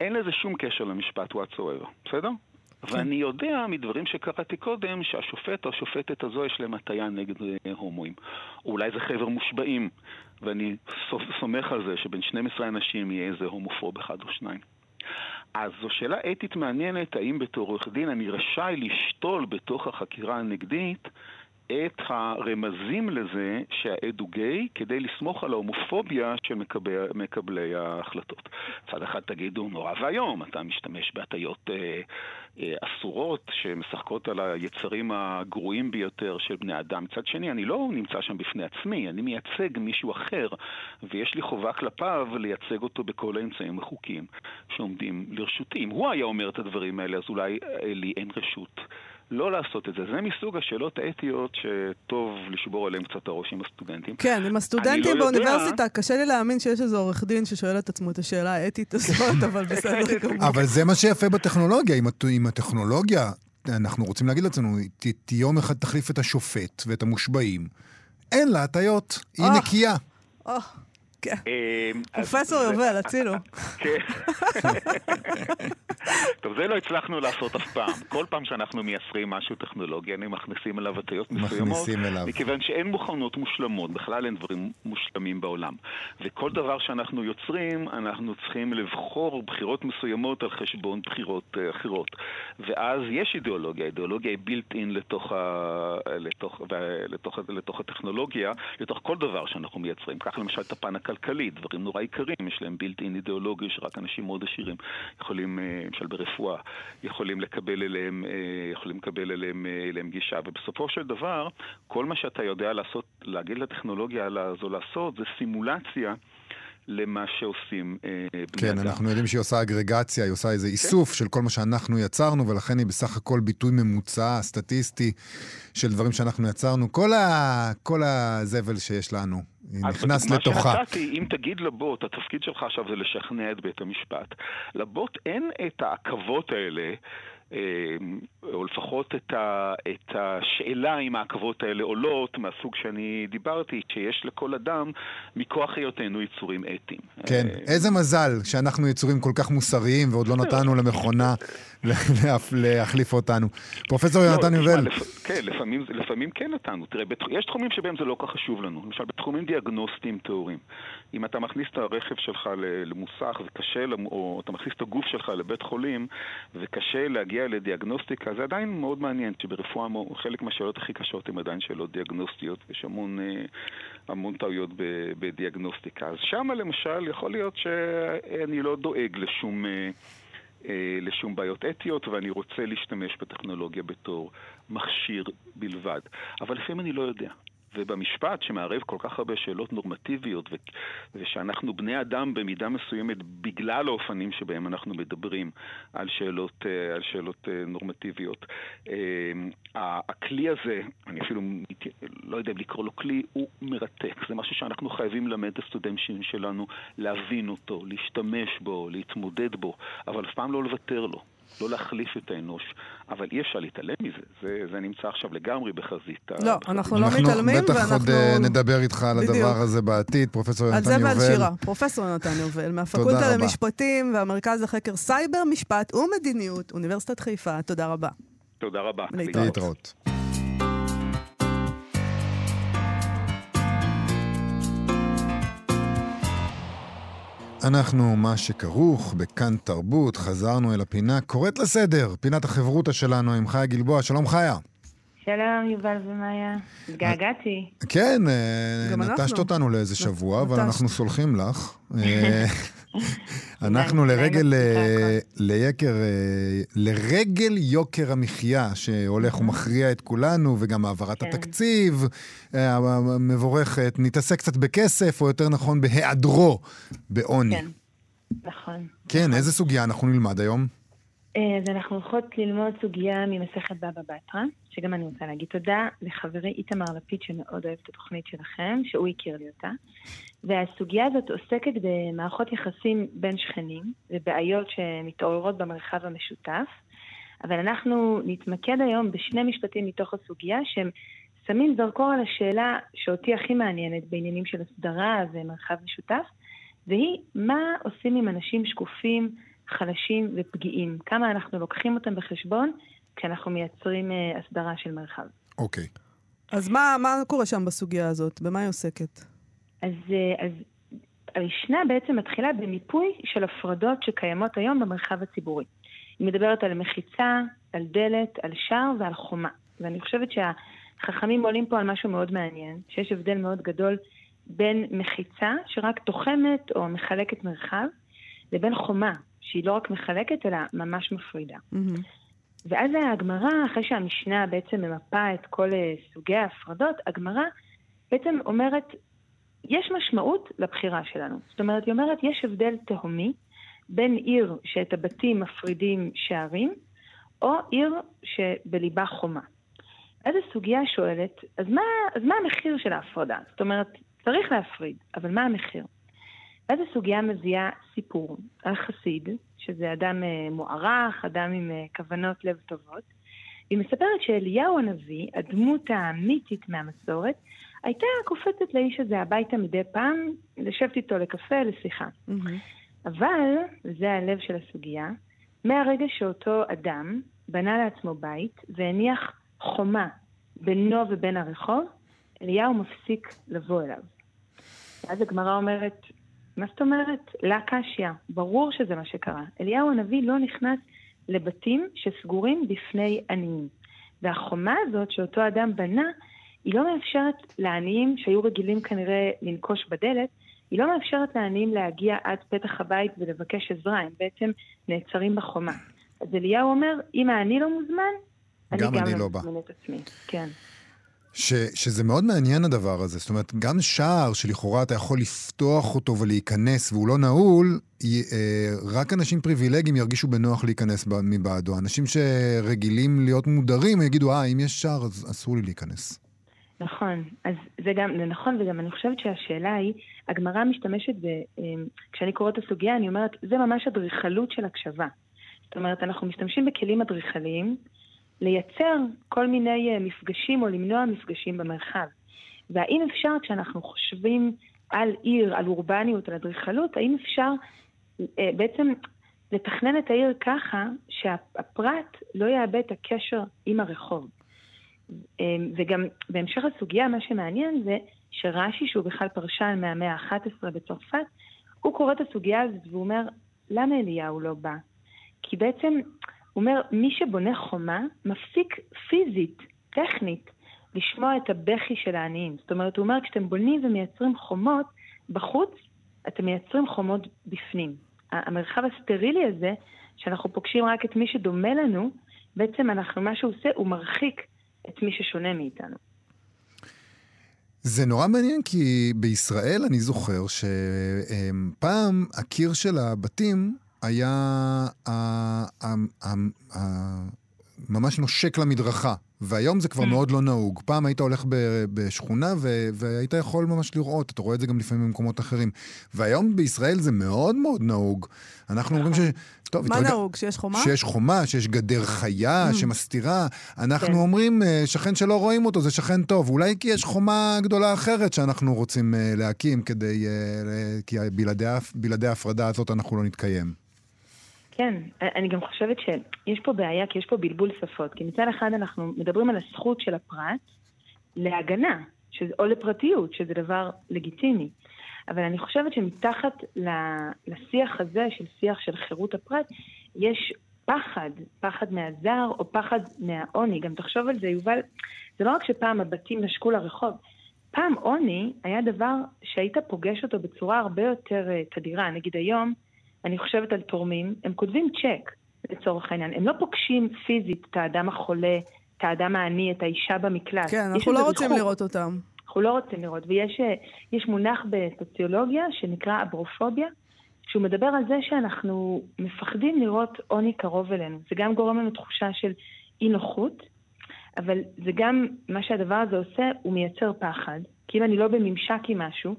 D: אין לזה שום קשר למשפט whatsoever, בסדר? ואני יודע מדברים שקראתי קודם שהשופט או השופטת הזו יש להם הטיה נגד אה, הומואים. או אולי זה חבר מושבעים, ואני סומך על זה שבין 12 אנשים יהיה איזה הומופוב אחד או שניים. אז זו שאלה אתית מעניינת, האם בתור עורך דין אני רשאי לשתול בתוך החקירה הנגדית את הרמזים לזה שהעד הוא גיי, כדי לסמוך על ההומופוביה של מקבלי, מקבלי ההחלטות. מצד אחד תגידו, נורא ואיום, אתה משתמש בהטיות אה, אה, אסורות שמשחקות על היצרים הגרועים ביותר של בני אדם. מצד שני, אני לא נמצא שם בפני עצמי, אני מייצג מישהו אחר, ויש לי חובה כלפיו לייצג אותו בכל האמצעים החוקיים שעומדים לרשותי. אם הוא היה אומר את הדברים האלה, אז אולי אה, לי אין רשות. לא לעשות את זה. זה מסוג השאלות האתיות שטוב לשבור עליהן קצת הראש עם הסטודנטים.
B: כן, עם הסטודנטים
D: לא יודע-
B: באוניברסיטה, קשה לי להאמין שיש איזה עורך דין ששואל את עצמו את השאלה האתית הזאת, (laughs) אבל בסדר גמור.
C: אבל זה מה שיפה בטכנולוגיה. עם, הט- עם הטכנולוגיה, אנחנו רוצים להגיד לעצמנו, יום אחד תחליף את השופט ואת המושבעים. אין לה הטיות, היא
B: אה.
C: נקייה.
B: כן.
D: אה, אז
B: פרופסור יובל, הצילו. (laughs)
D: כן. טוב, זה לא הצלחנו לעשות אף פעם. כל פעם שאנחנו מייצרים משהו טכנולוגי, אני מכניסים אליו הטיות מסוימות. מכיוון שאין מוכנות מושלמות, בכלל אין דברים מושלמים בעולם. וכל דבר שאנחנו יוצרים, אנחנו צריכים לבחור בחירות מסוימות על חשבון בחירות uh, אחרות. ואז יש אידיאולוגיה, אידיאולוגיה היא built in לתוך, ה... לתוך, ו... לתוך, לתוך הטכנולוגיה, לתוך כל דבר שאנחנו מייצרים. קח למשל את הפן הכלכלי, דברים נורא יקרים, יש להם built in אידיאולוגיה שרק אנשים מאוד עשירים יכולים, אה, למשל ברפואה, יכולים לקבל אליהם, אה, יכולים לקבל אליהם, אליהם גישה. ובסופו של דבר, כל מה שאתה יודע לעשות, להגיד לטכנולוגיה הזו לעשות, זה סימולציה. למה שעושים אה, בני
C: כן,
D: אדם.
C: כן, אנחנו יודעים שהיא עושה אגרגציה, היא עושה איזה איסוף של כל מה שאנחנו יצרנו, ולכן היא בסך הכל ביטוי ממוצע, סטטיסטי, של דברים שאנחנו יצרנו. כל, ה... כל הזבל שיש לנו נכנס לתוכה.
D: אז בדוגמה שנתתי, אם תגיד לבוט, התפקיד שלך עכשיו זה לשכנע את בית המשפט. לבוט אין את העכבות האלה. או לפחות את, ה, את השאלה אם העכבות האלה עולות מהסוג שאני דיברתי, שיש לכל אדם מכוח היותנו יצורים אתיים.
C: כן, איזה מזל שאנחנו יצורים כל כך מוסריים ועוד לא נתנו למכונה (laughs) להחליף אותנו. פרופסור יונתן יובל.
D: כן, לפעמים, לפעמים כן נתנו. תראה, יש תחומים שבהם זה לא כל כך חשוב לנו. למשל, בתחומים דיאגנוסטיים טהורים. אם אתה מכניס את הרכב שלך למוסך וקשה, או אתה מכניס את הגוף שלך לבית חולים וקשה להגיע לדיאגנוסטיקה, זה עדיין מאוד מעניין, שברפואה חלק מהשאלות הכי קשות הן עדיין שאלות דיאגנוסטיות, יש המון, המון טעויות בדיאגנוסטיקה. אז שם למשל יכול להיות שאני לא דואג לשום... לשום בעיות אתיות, ואני רוצה להשתמש בטכנולוגיה בתור מכשיר בלבד. אבל לפעמים אני לא יודע. ובמשפט שמערב כל כך הרבה שאלות נורמטיביות ו- ושאנחנו בני אדם במידה מסוימת בגלל האופנים שבהם אנחנו מדברים על שאלות, אה, על שאלות אה, נורמטיביות. אה, הכלי הזה, אני אפילו לא יודע לקרוא לו כלי, הוא מרתק. זה משהו שאנחנו חייבים ללמד את הסטודנטים שלנו להבין אותו, להשתמש בו, להתמודד בו, אבל אף פעם לא לוותר לו. לא להחליף את האנוש, אבל אי אפשר להתעלם מזה, זה, זה נמצא עכשיו לגמרי בחזית.
B: לא, בחזית. אנחנו לא אנחנו מתעלמים,
C: ואנחנו... בטח עוד uh, נדבר איתך על בדיוק. הדבר הזה בעתיד, פרופסור יונתן יובל.
B: על זה ועל שירה, פרופסור יונתן יובל, מהפקולטה למשפטים והמרכז לחקר סייבר, משפט ומדיניות, אוניברסיטת חיפה. תודה רבה.
D: תודה רבה.
C: להתראות. להתראות. אנחנו מה שכרוך בכאן תרבות, חזרנו אל הפינה קוראת לסדר, פינת החברותה שלנו עם חיה גלבוע. שלום חיה.
E: שלום, יובל ומאיה. התגעגעתי.
C: כן, אה, נטשת אותנו לאיזה שבוע, אבל אנחנו סולחים לך. אה, (laughs) אנחנו לרגל, אה, ליקר, לרגל יוקר המחיה שהולך ומכריע את כולנו, וגם העברת כן. התקציב המבורכת, נתעסק קצת בכסף, או יותר נכון בהיעדרו בעוני.
E: כן, נכון.
C: כן,
E: נכון.
C: איזה סוגיה אנחנו נלמד היום?
E: אז אנחנו הולכות ללמוד סוגיה ממסכת בבא בתרא, שגם אני רוצה להגיד תודה לחברי איתמר לפיד, שמאוד אוהב את התוכנית שלכם, שהוא הכיר לי אותה. והסוגיה הזאת עוסקת במערכות יחסים בין שכנים ובעיות שמתעוררות במרחב המשותף. אבל אנחנו נתמקד היום בשני משפטים מתוך הסוגיה שהם שמים זרקור על השאלה שאותי הכי מעניינת בעניינים של הסדרה ומרחב משותף, והיא מה עושים עם אנשים שקופים, חלשים ופגיעים. כמה אנחנו לוקחים אותם בחשבון כשאנחנו מייצרים uh, הסדרה של מרחב.
C: אוקיי. Okay.
B: אז מה, מה קורה שם בסוגיה הזאת? במה היא עוסקת?
E: אז, uh, אז המשנה בעצם מתחילה במיפוי של הפרדות שקיימות היום במרחב הציבורי. היא מדברת על מחיצה, על דלת, על שער ועל חומה. ואני חושבת שהחכמים עולים פה על משהו מאוד מעניין, שיש הבדל מאוד גדול בין מחיצה שרק תוחמת או מחלקת מרחב, לבין חומה, שהיא לא רק מחלקת, אלא ממש מפרידה. Mm-hmm. ואז הגמרא, אחרי שהמשנה בעצם ממפה את כל אה, סוגי ההפרדות, הגמרא בעצם אומרת, יש משמעות לבחירה שלנו. זאת אומרת, היא אומרת, יש הבדל תהומי בין עיר שאת הבתים מפרידים שערים, או עיר שבליבה חומה. אז הסוגיה שואלת, אז מה, אז מה המחיר של ההפרדה? זאת אומרת, צריך להפריד, אבל מה המחיר? ואז הסוגיה מביאה סיפור על חסיד, שזה אדם אה, מוערך, אדם עם אה, כוונות לב טובות. היא מספרת שאליהו הנביא, הדמות המיתית מהמסורת, הייתה קופצת לאיש הזה הביתה מדי פעם, לשבת איתו לקפה, לשיחה. Mm-hmm. אבל, וזה הלב של הסוגיה, מהרגע שאותו אדם בנה לעצמו בית והניח חומה בינו ובין הרחוב, אליהו מפסיק לבוא אליו. ואז הגמרא אומרת, מה זאת אומרת? לה קשיא. ברור שזה מה שקרה. אליהו הנביא לא נכנס לבתים שסגורים בפני עניים. והחומה הזאת שאותו אדם בנה, היא לא מאפשרת לעניים שהיו רגילים כנראה לנקוש בדלת, היא לא מאפשרת לעניים להגיע עד פתח הבית ולבקש עזרה, הם בעצם נעצרים בחומה. אז אליהו אומר, אם העני לא מוזמן, אני
C: גם
E: גם
C: אני
E: לא
C: לא.
E: מזמין את עצמי. כן.
C: ש, שזה מאוד מעניין הדבר הזה. זאת אומרת, גם שער שלכאורה אתה יכול לפתוח אותו ולהיכנס והוא לא נעול, י, אה, רק אנשים פריבילגיים ירגישו בנוח להיכנס ב- מבעדו. אנשים שרגילים להיות מודרים יגידו, אה, אם יש שער אז אסור לי להיכנס.
E: נכון, אז זה גם, זה נכון, וגם אני חושבת שהשאלה היא, הגמרא משתמשת ב... אמ, כשאני קוראת את הסוגיה, אני אומרת, זה ממש אדריכלות של הקשבה. זאת אומרת, אנחנו משתמשים בכלים אדריכליים לייצר כל מיני אה, מפגשים או למנוע מפגשים במרחב. והאם אפשר, כשאנחנו חושבים על עיר, על אורבניות, על אדריכלות, האם אפשר אה, בעצם לתכנן את העיר ככה שהפרט לא יאבד את הקשר עם הרחוב? אמ, וגם בהמשך הסוגיה, מה שמעניין זה שרש"י, שהוא בכלל פרשן מהמאה ה-11 בצרפת, הוא קורא את הסוגיה הזאת והוא אומר, למה אליהו לא בא? כי בעצם, הוא אומר, מי שבונה חומה, מפסיק פיזית, טכנית, לשמוע את הבכי של העניים. זאת אומרת, הוא אומר, כשאתם בונים ומייצרים חומות בחוץ, אתם מייצרים חומות בפנים. המרחב הסטרילי הזה, שאנחנו פוגשים רק את מי שדומה לנו, בעצם אנחנו, מה שהוא עושה, הוא מרחיק את מי ששונה מאיתנו.
C: זה נורא מעניין כי בישראל אני זוכר שפעם הקיר של הבתים היה ממש נושק למדרכה, והיום זה כבר מאוד לא נהוג. פעם היית הולך בשכונה והיית יכול ממש לראות, אתה רואה את זה גם לפעמים במקומות אחרים. והיום בישראל זה מאוד מאוד נהוג. אנחנו אומרים ש... טוב,
B: מה נהוג? שיש חומה?
C: שיש חומה, שיש גדר חיה שמסתירה. אנחנו
E: כן.
C: אומרים, אה, שכן שלא רואים אותו זה שכן טוב. אולי כי יש חומה גדולה אחרת שאנחנו רוצים אה, להקים, כדי... אה, כי בלעדי ההפרדה הזאת אנחנו לא נתקיים.
E: כן, אני גם חושבת שיש פה בעיה, כי יש פה בלבול שפות. כי מצד אחד אנחנו מדברים על הזכות של הפרט להגנה, שזה, או לפרטיות, שזה דבר לגיטימי. אבל אני חושבת שמתחת לשיח הזה, של שיח של חירות הפרט, יש פחד, פחד מהזר או פחד מהעוני. גם תחשוב על זה, יובל, זה לא רק שפעם הבתים נשקו לרחוב, פעם עוני היה דבר שהיית פוגש אותו בצורה הרבה יותר uh, תדירה. נגיד היום, אני חושבת על תורמים, הם כותבים צ'ק, לצורך העניין. הם לא פוגשים פיזית את האדם החולה, את האדם העני, את האישה במקלט.
B: כן, אנחנו לא רוצים
E: ריחוק.
B: לראות אותם.
E: אנחנו לא רוצים לראות. ויש אה, מונח בסוציולוגיה שנקרא אברופוביה, שהוא מדבר על זה שאנחנו מפחדים לראות עוני קרוב אלינו. זה גם גורם לנו תחושה של אי נוחות, אבל זה גם, מה שהדבר הזה עושה, הוא מייצר פחד. כי אם אני לא בממשק עם משהו,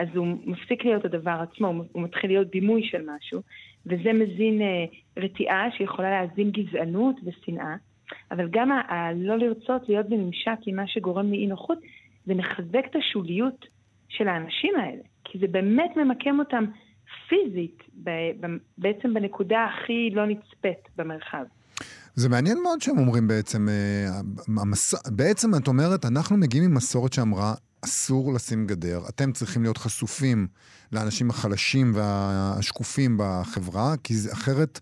E: אז הוא מפסיק להיות הדבר עצמו, הוא- מתחיל להיות דימוי של משהו, וזה מזין אה, רתיעה שיכולה להזין גזענות ושנאה. אבל גם ה- הלא לרצות להיות בממשק עם מה שגורם לאי נוחות, זה מחזק את השוליות של האנשים האלה. כי זה באמת ממקם אותם פיזית, ב- ב- בעצם בנקודה הכי לא נצפית במרחב.
C: זה מעניין מאוד שהם אומרים בעצם, אה. בעצם את אומרת, אנחנו מגיעים עם מסורת שאמרה, אסור לשים גדר, אתם צריכים להיות חשופים לאנשים החלשים והשקופים בחברה, כי אחרת...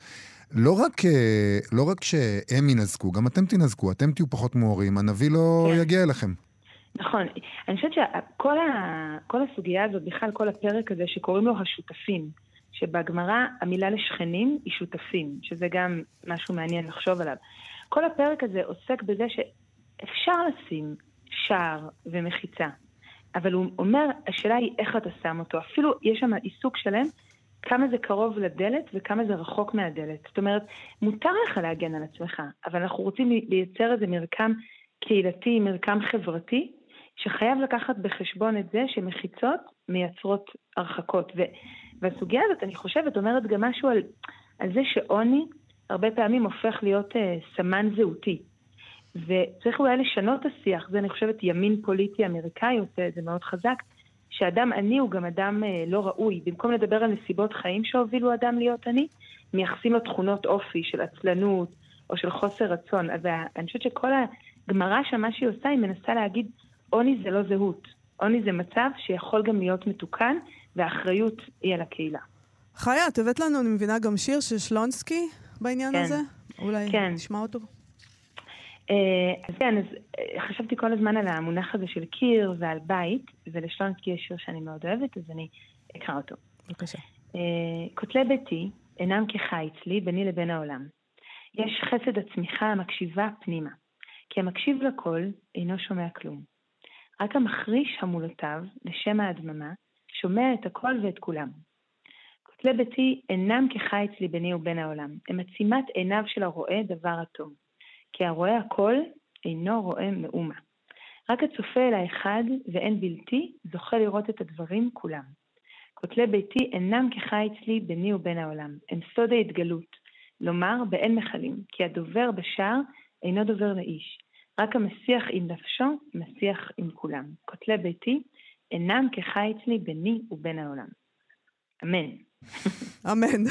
C: לא רק, אה, לא רק שהם ינזקו, גם אתם תינזקו, אתם תהיו פחות מוארים, הנביא לא
E: כן.
C: יגיע אליכם.
E: נכון. אני חושבת שכל ה... כל הסוגיה הזאת, בכלל כל הפרק הזה שקוראים לו השותפים, שבגמרא המילה לשכנים היא שותפים, שזה גם משהו מעניין לחשוב עליו. כל הפרק הזה עוסק בזה שאפשר לשים שער ומחיצה, אבל הוא אומר, השאלה היא איך אתה שם אותו. אפילו יש שם עיסוק שלם כמה זה קרוב לדלת וכמה זה רחוק מהדלת. זאת אומרת, מותר לך להגן על עצמך, אבל אנחנו רוצים לייצר איזה מרקם קהילתי, מרקם חברתי, שחייב לקחת בחשבון את זה שמחיצות מייצרות הרחקות. ו- והסוגיה הזאת, אני חושבת, אומרת גם משהו על, על זה שעוני הרבה פעמים הופך להיות uh, סמן זהותי. וצריך אולי לשנות את השיח, זה אני חושבת ימין פוליטי אמריקאי עושה את זה מאוד חזק, שאדם עני הוא גם אדם אה, לא ראוי. במקום לדבר על נסיבות חיים שהובילו אדם להיות עני, מייחסים לו תכונות אופי של עצלנות או של חוסר רצון. אז אני חושבת שכל הגמרא שם, מה שהיא עושה, היא מנסה להגיד, עוני זה לא זהות. עוני זה מצב שיכול גם להיות מתוקן, והאחריות היא על הקהילה.
B: חיה, את הבאת לנו, אני מבינה, גם שיר של שלונסקי בעניין
E: כן.
B: הזה? אולי
E: כן.
B: נשמע אותו?
E: אה, אז כן, אז אה, חשבתי כל הזמן על המונח הזה של קיר ועל בית, ולשלונסקי יש שיר שאני מאוד אוהבת, אז אני אקרא אותו.
B: בבקשה.
E: אה, כותלי ביתי אינם כחיץ לי ביני לבין העולם. יש חסד הצמיחה המקשיבה פנימה, כי המקשיב לכל אינו שומע כלום. רק המחריש המולותיו לשם ההדממה שומע את הכל ואת כולם. כותלי ביתי אינם כחיץ לי ביני ובין העולם, הם עצימת עיניו של הרואה דבר אטום. כי הרואה הכל אינו רואה מאומה. רק הצופה אל האחד ואין בלתי זוכה לראות את הדברים כולם. כותלי ביתי אינם כחיץ לי ביני ובין העולם, הם סוד ההתגלות, לומר באין מכלים, כי הדובר בשער אינו דובר לאיש, רק המסיח עם נפשו מסיח עם כולם. כותלי ביתי אינם כחיץ לי ביני ובין העולם. אמן. (laughs)
B: אמן.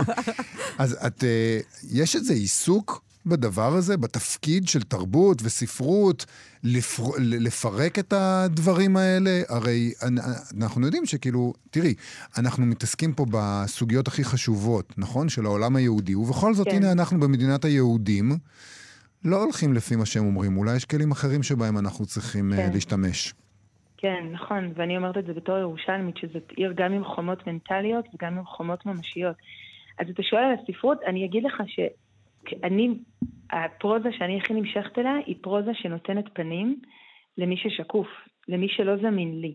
B: (laughs)
C: אז את, אה, יש איזה עיסוק בדבר הזה, בתפקיד של תרבות וספרות, לפר... לפרק את הדברים האלה? הרי אנחנו יודעים שכאילו, תראי, אנחנו מתעסקים פה בסוגיות הכי חשובות, נכון? של העולם היהודי, ובכל זאת, כן. הנה אנחנו במדינת היהודים. לא הולכים לפי מה שהם אומרים, אולי יש כלים אחרים שבהם אנחנו צריכים אה, כן. להשתמש.
E: כן, נכון, ואני אומרת את זה בתור ירושלמית, שזאת עיר גם עם חומות מנטליות וגם עם חומות ממשיות. אז אתה שואל על הספרות, אני אגיד לך שאני, הפרוזה שאני הכי נמשכת אליה, היא פרוזה שנותנת פנים למי ששקוף, למי שלא זמין לי.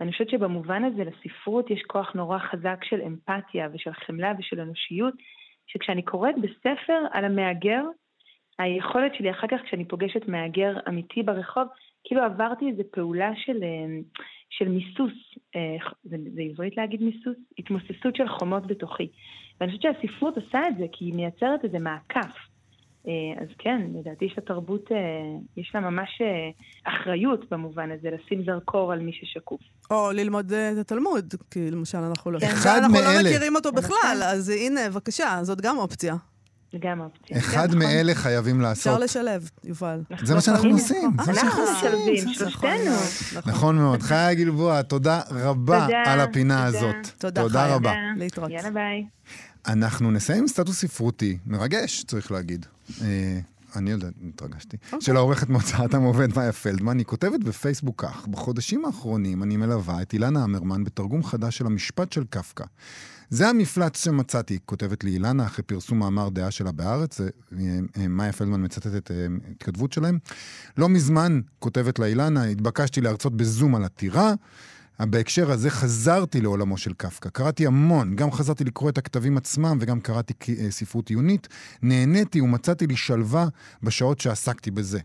E: ואני חושבת שבמובן הזה לספרות יש כוח נורא חזק של אמפתיה ושל חמלה ושל אנושיות, שכשאני קוראת בספר על המהגר, היכולת שלי אחר כך, כשאני פוגשת מהגר אמיתי ברחוב, כאילו עברתי איזו פעולה של, אה, של מיסוס, אה, זה, זה עברית להגיד מיסוס? התמוססות של חומות בתוכי. ואני חושבת שהספרות עושה את זה, כי היא מייצרת איזה מעקף. אה, אז כן, לדעתי יש לתרבות, יש לה ממש אחריות במובן הזה, לשים זרקור על מי ששקוף.
B: או ללמוד את התלמוד, כי למשל אנחנו לא,
C: כן.
B: אנחנו. לא מכירים אותו בכלל, אז הנה, בבקשה, זאת גם אופציה.
E: זה גם אופציה.
C: אחד
E: כן,
C: מאלה
E: נכון.
C: חייבים לעשות.
B: אפשר לשלב, יובל.
C: זה מה שאנחנו עושים. זה מה
E: אנחנו
C: שאנחנו עושים.
E: משלבים, שלושתנו.
C: נכון מאוד. חיה גלבוע, תודה רבה על הפינה. הזאת.
B: תודה.
C: רבה.
B: להתראות.
E: יאללה ביי.
C: אנחנו נסיים עם סטטוס ספרותי, מרגש, צריך להגיד. אה, אני יודע, התרגשתי.
B: אוקיי.
C: של העורכת מהוצאת המעובד מאיה פלדמן, היא כותבת בפייסבוק כך: בחודשים האחרונים אני מלווה את אילנה אמרמן בתרגום חדש של המשפט של קפקא. זה המפלץ שמצאתי, כותבת לי אילנה, אחרי פרסום מאמר דעה שלה בהארץ, זה, אה, מאיה פלדמן מצטטת אה, התכתבות שלהם. לא מזמן, כותבת לה אילנה, התבקשתי להרצות בזום על עתירה. בהקשר הזה חזרתי לעולמו של קפקא. קראתי המון, גם חזרתי לקרוא את הכתבים עצמם וגם קראתי אה, ספרות עיונית. נהניתי ומצאתי לי שלווה בשעות שעסקתי בזה.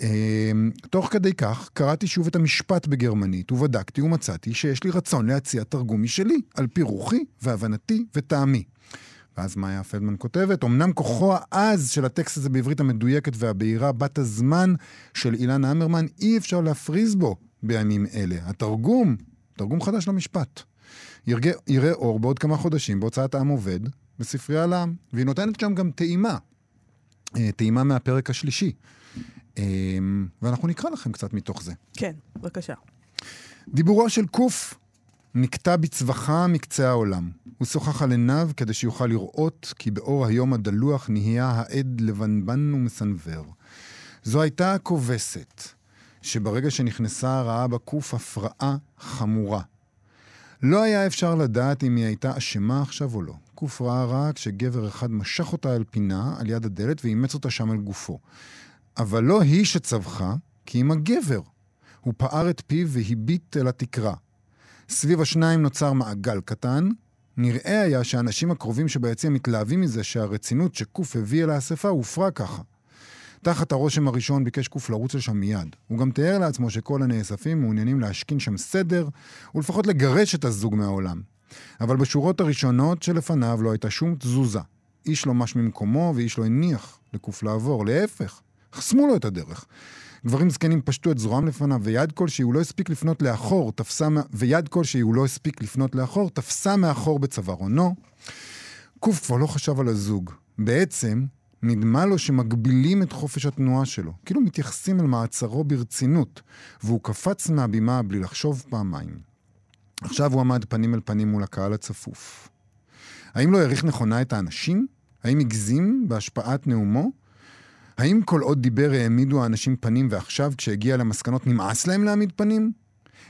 C: אמ, תוך כדי כך, קראתי שוב את המשפט בגרמנית, ובדקתי ומצאתי שיש לי רצון להציע תרגום משלי, על פי רוחי והבנתי וטעמי. ואז מאיה פלדמן כותבת, אמנם כוחו העז של הטקסט הזה בעברית המדויקת והבהירה בת הזמן של אילנה אמרמן, אי אפשר להפריז בו בימים אלה. התרגום, תרגום חדש למשפט, יראה, יראה אור בעוד כמה חודשים בהוצאת עם עובד בספרייה לעם, והיא נותנת שם גם טעימה, אה, טעימה מהפרק השלישי. אמ, ואנחנו נקרא לכם קצת מתוך זה.
B: כן, בבקשה.
C: דיבורו של קוף נקטע בצווחה מקצה העולם. הוא שוחח על עיניו כדי שיוכל לראות כי באור היום הדלוח נהיה העד לבנבן ומסנוור. זו הייתה הכובסת, שברגע שנכנסה ראה בקוף הפרעה חמורה. לא היה אפשר לדעת אם היא הייתה אשמה עכשיו או לא. קוף ראה רק שגבר אחד משך אותה אל פינה, על יד הדלת, ואימץ אותה שם על גופו. אבל לא היא שצווחה, כי אם הגבר. הוא פער את פיו והביט אל התקרה. סביב השניים נוצר מעגל קטן. נראה היה שהאנשים הקרובים שביציע מתלהבים מזה שהרצינות שקוף הביא אל האספה הופרה ככה. תחת הרושם הראשון ביקש קוף לרוץ לשם מיד. הוא גם תיאר לעצמו שכל הנאספים מעוניינים להשכין שם סדר, ולפחות לגרש את הזוג מהעולם. אבל בשורות הראשונות שלפניו לא הייתה שום תזוזה. איש לא מש ממקומו ואיש לא הניח לקוף לעבור, להפך, חסמו לו את הדרך. גברים זקנים פשטו את זרועם לפניו, ויד כלשהי הוא לא הספיק לפנות לאחור, תפסה, ויד כלשהי הוא לא הספיק לפנות לאחור, תפסה מאחור בצווארונו. קוף כבר לא חשב על הזוג. בעצם, נדמה לו שמגבילים את חופש התנועה שלו, כאילו מתייחסים אל מעצרו ברצינות, והוא קפץ מהבימה בלי לחשוב פעמיים. עכשיו הוא עמד פנים אל פנים מול הקהל הצפוף. האם לא העריך נכונה את האנשים? האם הגזים בהשפעת נאומו? האם כל עוד דיבר העמידו האנשים פנים ועכשיו, כשהגיע למסקנות, נמאס להם להעמיד פנים?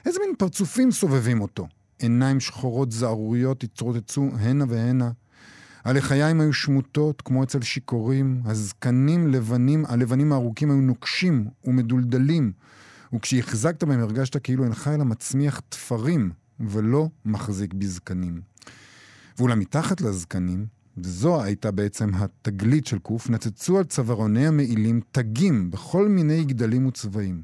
C: איזה מין פרצופים סובבים אותו? עיניים שחורות זערוריות התרוצצו הנה והנה. הלחיים היו שמוטות, כמו אצל שיכורים, הזקנים לבנים, הלבנים הארוכים היו נוקשים ומדולדלים, וכשהחזקת בהם הרגשת כאילו אינך אלא מצמיח תפרים, ולא מחזיק בזקנים. ואולם מתחת לזקנים, וזו הייתה בעצם התגלית של קוף, נצצו על צווארוני המעילים תגים בכל מיני גדלים וצבעים.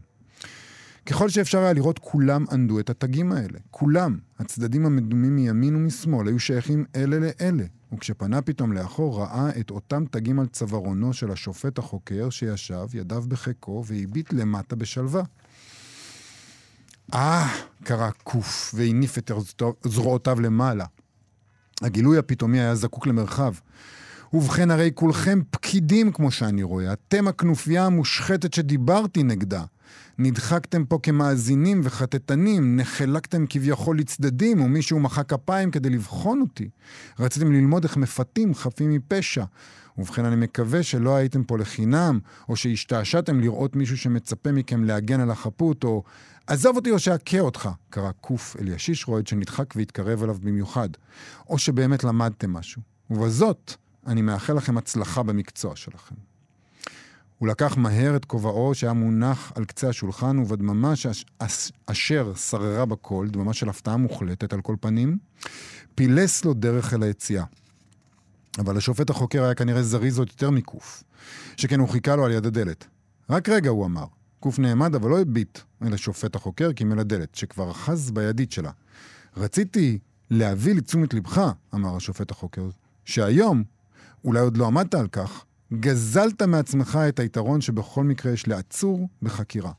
C: ככל שאפשר היה לראות, כולם ענדו את התגים האלה. כולם. הצדדים המדומים מימין ומשמאל היו שייכים אלה לאלה. וכשפנה פתאום לאחור, ראה את אותם תגים על צווארונו של השופט החוקר שישב, ידיו בחיקו, והביט למטה בשלווה. אה, קרא קוף, והניף את זרועותיו למעלה. הגילוי הפתאומי היה זקוק למרחב. ובכן, הרי כולכם פקידים, כמו שאני רואה. אתם הכנופיה המושחתת שדיברתי נגדה. נדחקתם פה כמאזינים וחטטנים, נחלקתם כביכול לצדדים, ומישהו מחא כפיים כדי לבחון אותי. רציתם ללמוד איך מפתים חפים מפשע. ובכן, אני מקווה שלא הייתם פה לחינם, או שהשתעשעתם לראות מישהו שמצפה מכם להגן על החפות, או עזוב אותי או שאכה אותך, קרא קוף אל ישיש רועד שנדחק והתקרב אליו במיוחד. או שבאמת למדתם משהו. ובזאת, אני מאחל לכם הצלחה במקצוע שלכם. הוא לקח מהר את כובעו שהיה מונח על קצה השולחן, ובדממה שאש, אשר שררה בקול, דממה של הפתעה מוחלטת על כל פנים, פילס לו דרך אל היציאה. אבל השופט החוקר היה כנראה זריז עוד יותר מקוף, שכן הוא חיכה לו על יד הדלת. רק רגע, הוא אמר. קוף נעמד, אבל לא הביט אל השופט החוקר, קימל הדלת, שכבר אחז בידית שלה. רציתי להביא לתשומת לבך, אמר השופט החוקר, שהיום, אולי עוד לא עמדת על כך, גזלת מעצמך את היתרון שבכל מקרה יש לעצור בחקירה.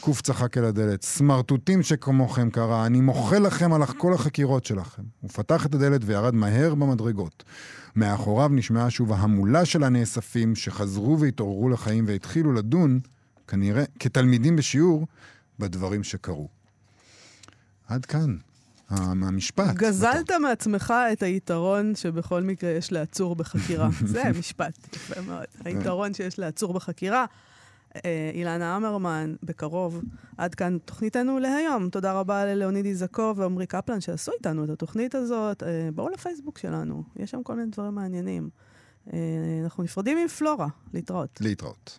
C: קוף צחק אל הדלת, סמרטוטים שכמוכם קרא, אני מוחל לכם על כל החקירות שלכם. הוא פתח את הדלת וירד מהר במדרגות. מאחוריו נשמעה שוב ההמולה של הנאספים, שחזרו והתעוררו לחיים והתחילו לדון, כנראה, כתלמידים בשיעור, בדברים שקרו. עד כאן. המשפט.
B: גזלת. מעצמך את היתרון שבכל מקרה יש לעצור בחקירה. (laughs) זה משפט יפה מאוד. היתרון שיש לעצור בחקירה. אה, אילנה אמרמן, בקרוב. עד כאן תוכניתנו להיום. תודה רבה ללאוניד איזקו ועמרי קפלן שעשו איתנו את התוכנית הזאת. אה, בואו לפייסבוק שלנו, יש שם כל מיני דברים מעניינים. אה, אנחנו נפרדים עם פלורה. להתראות.
C: להתראות.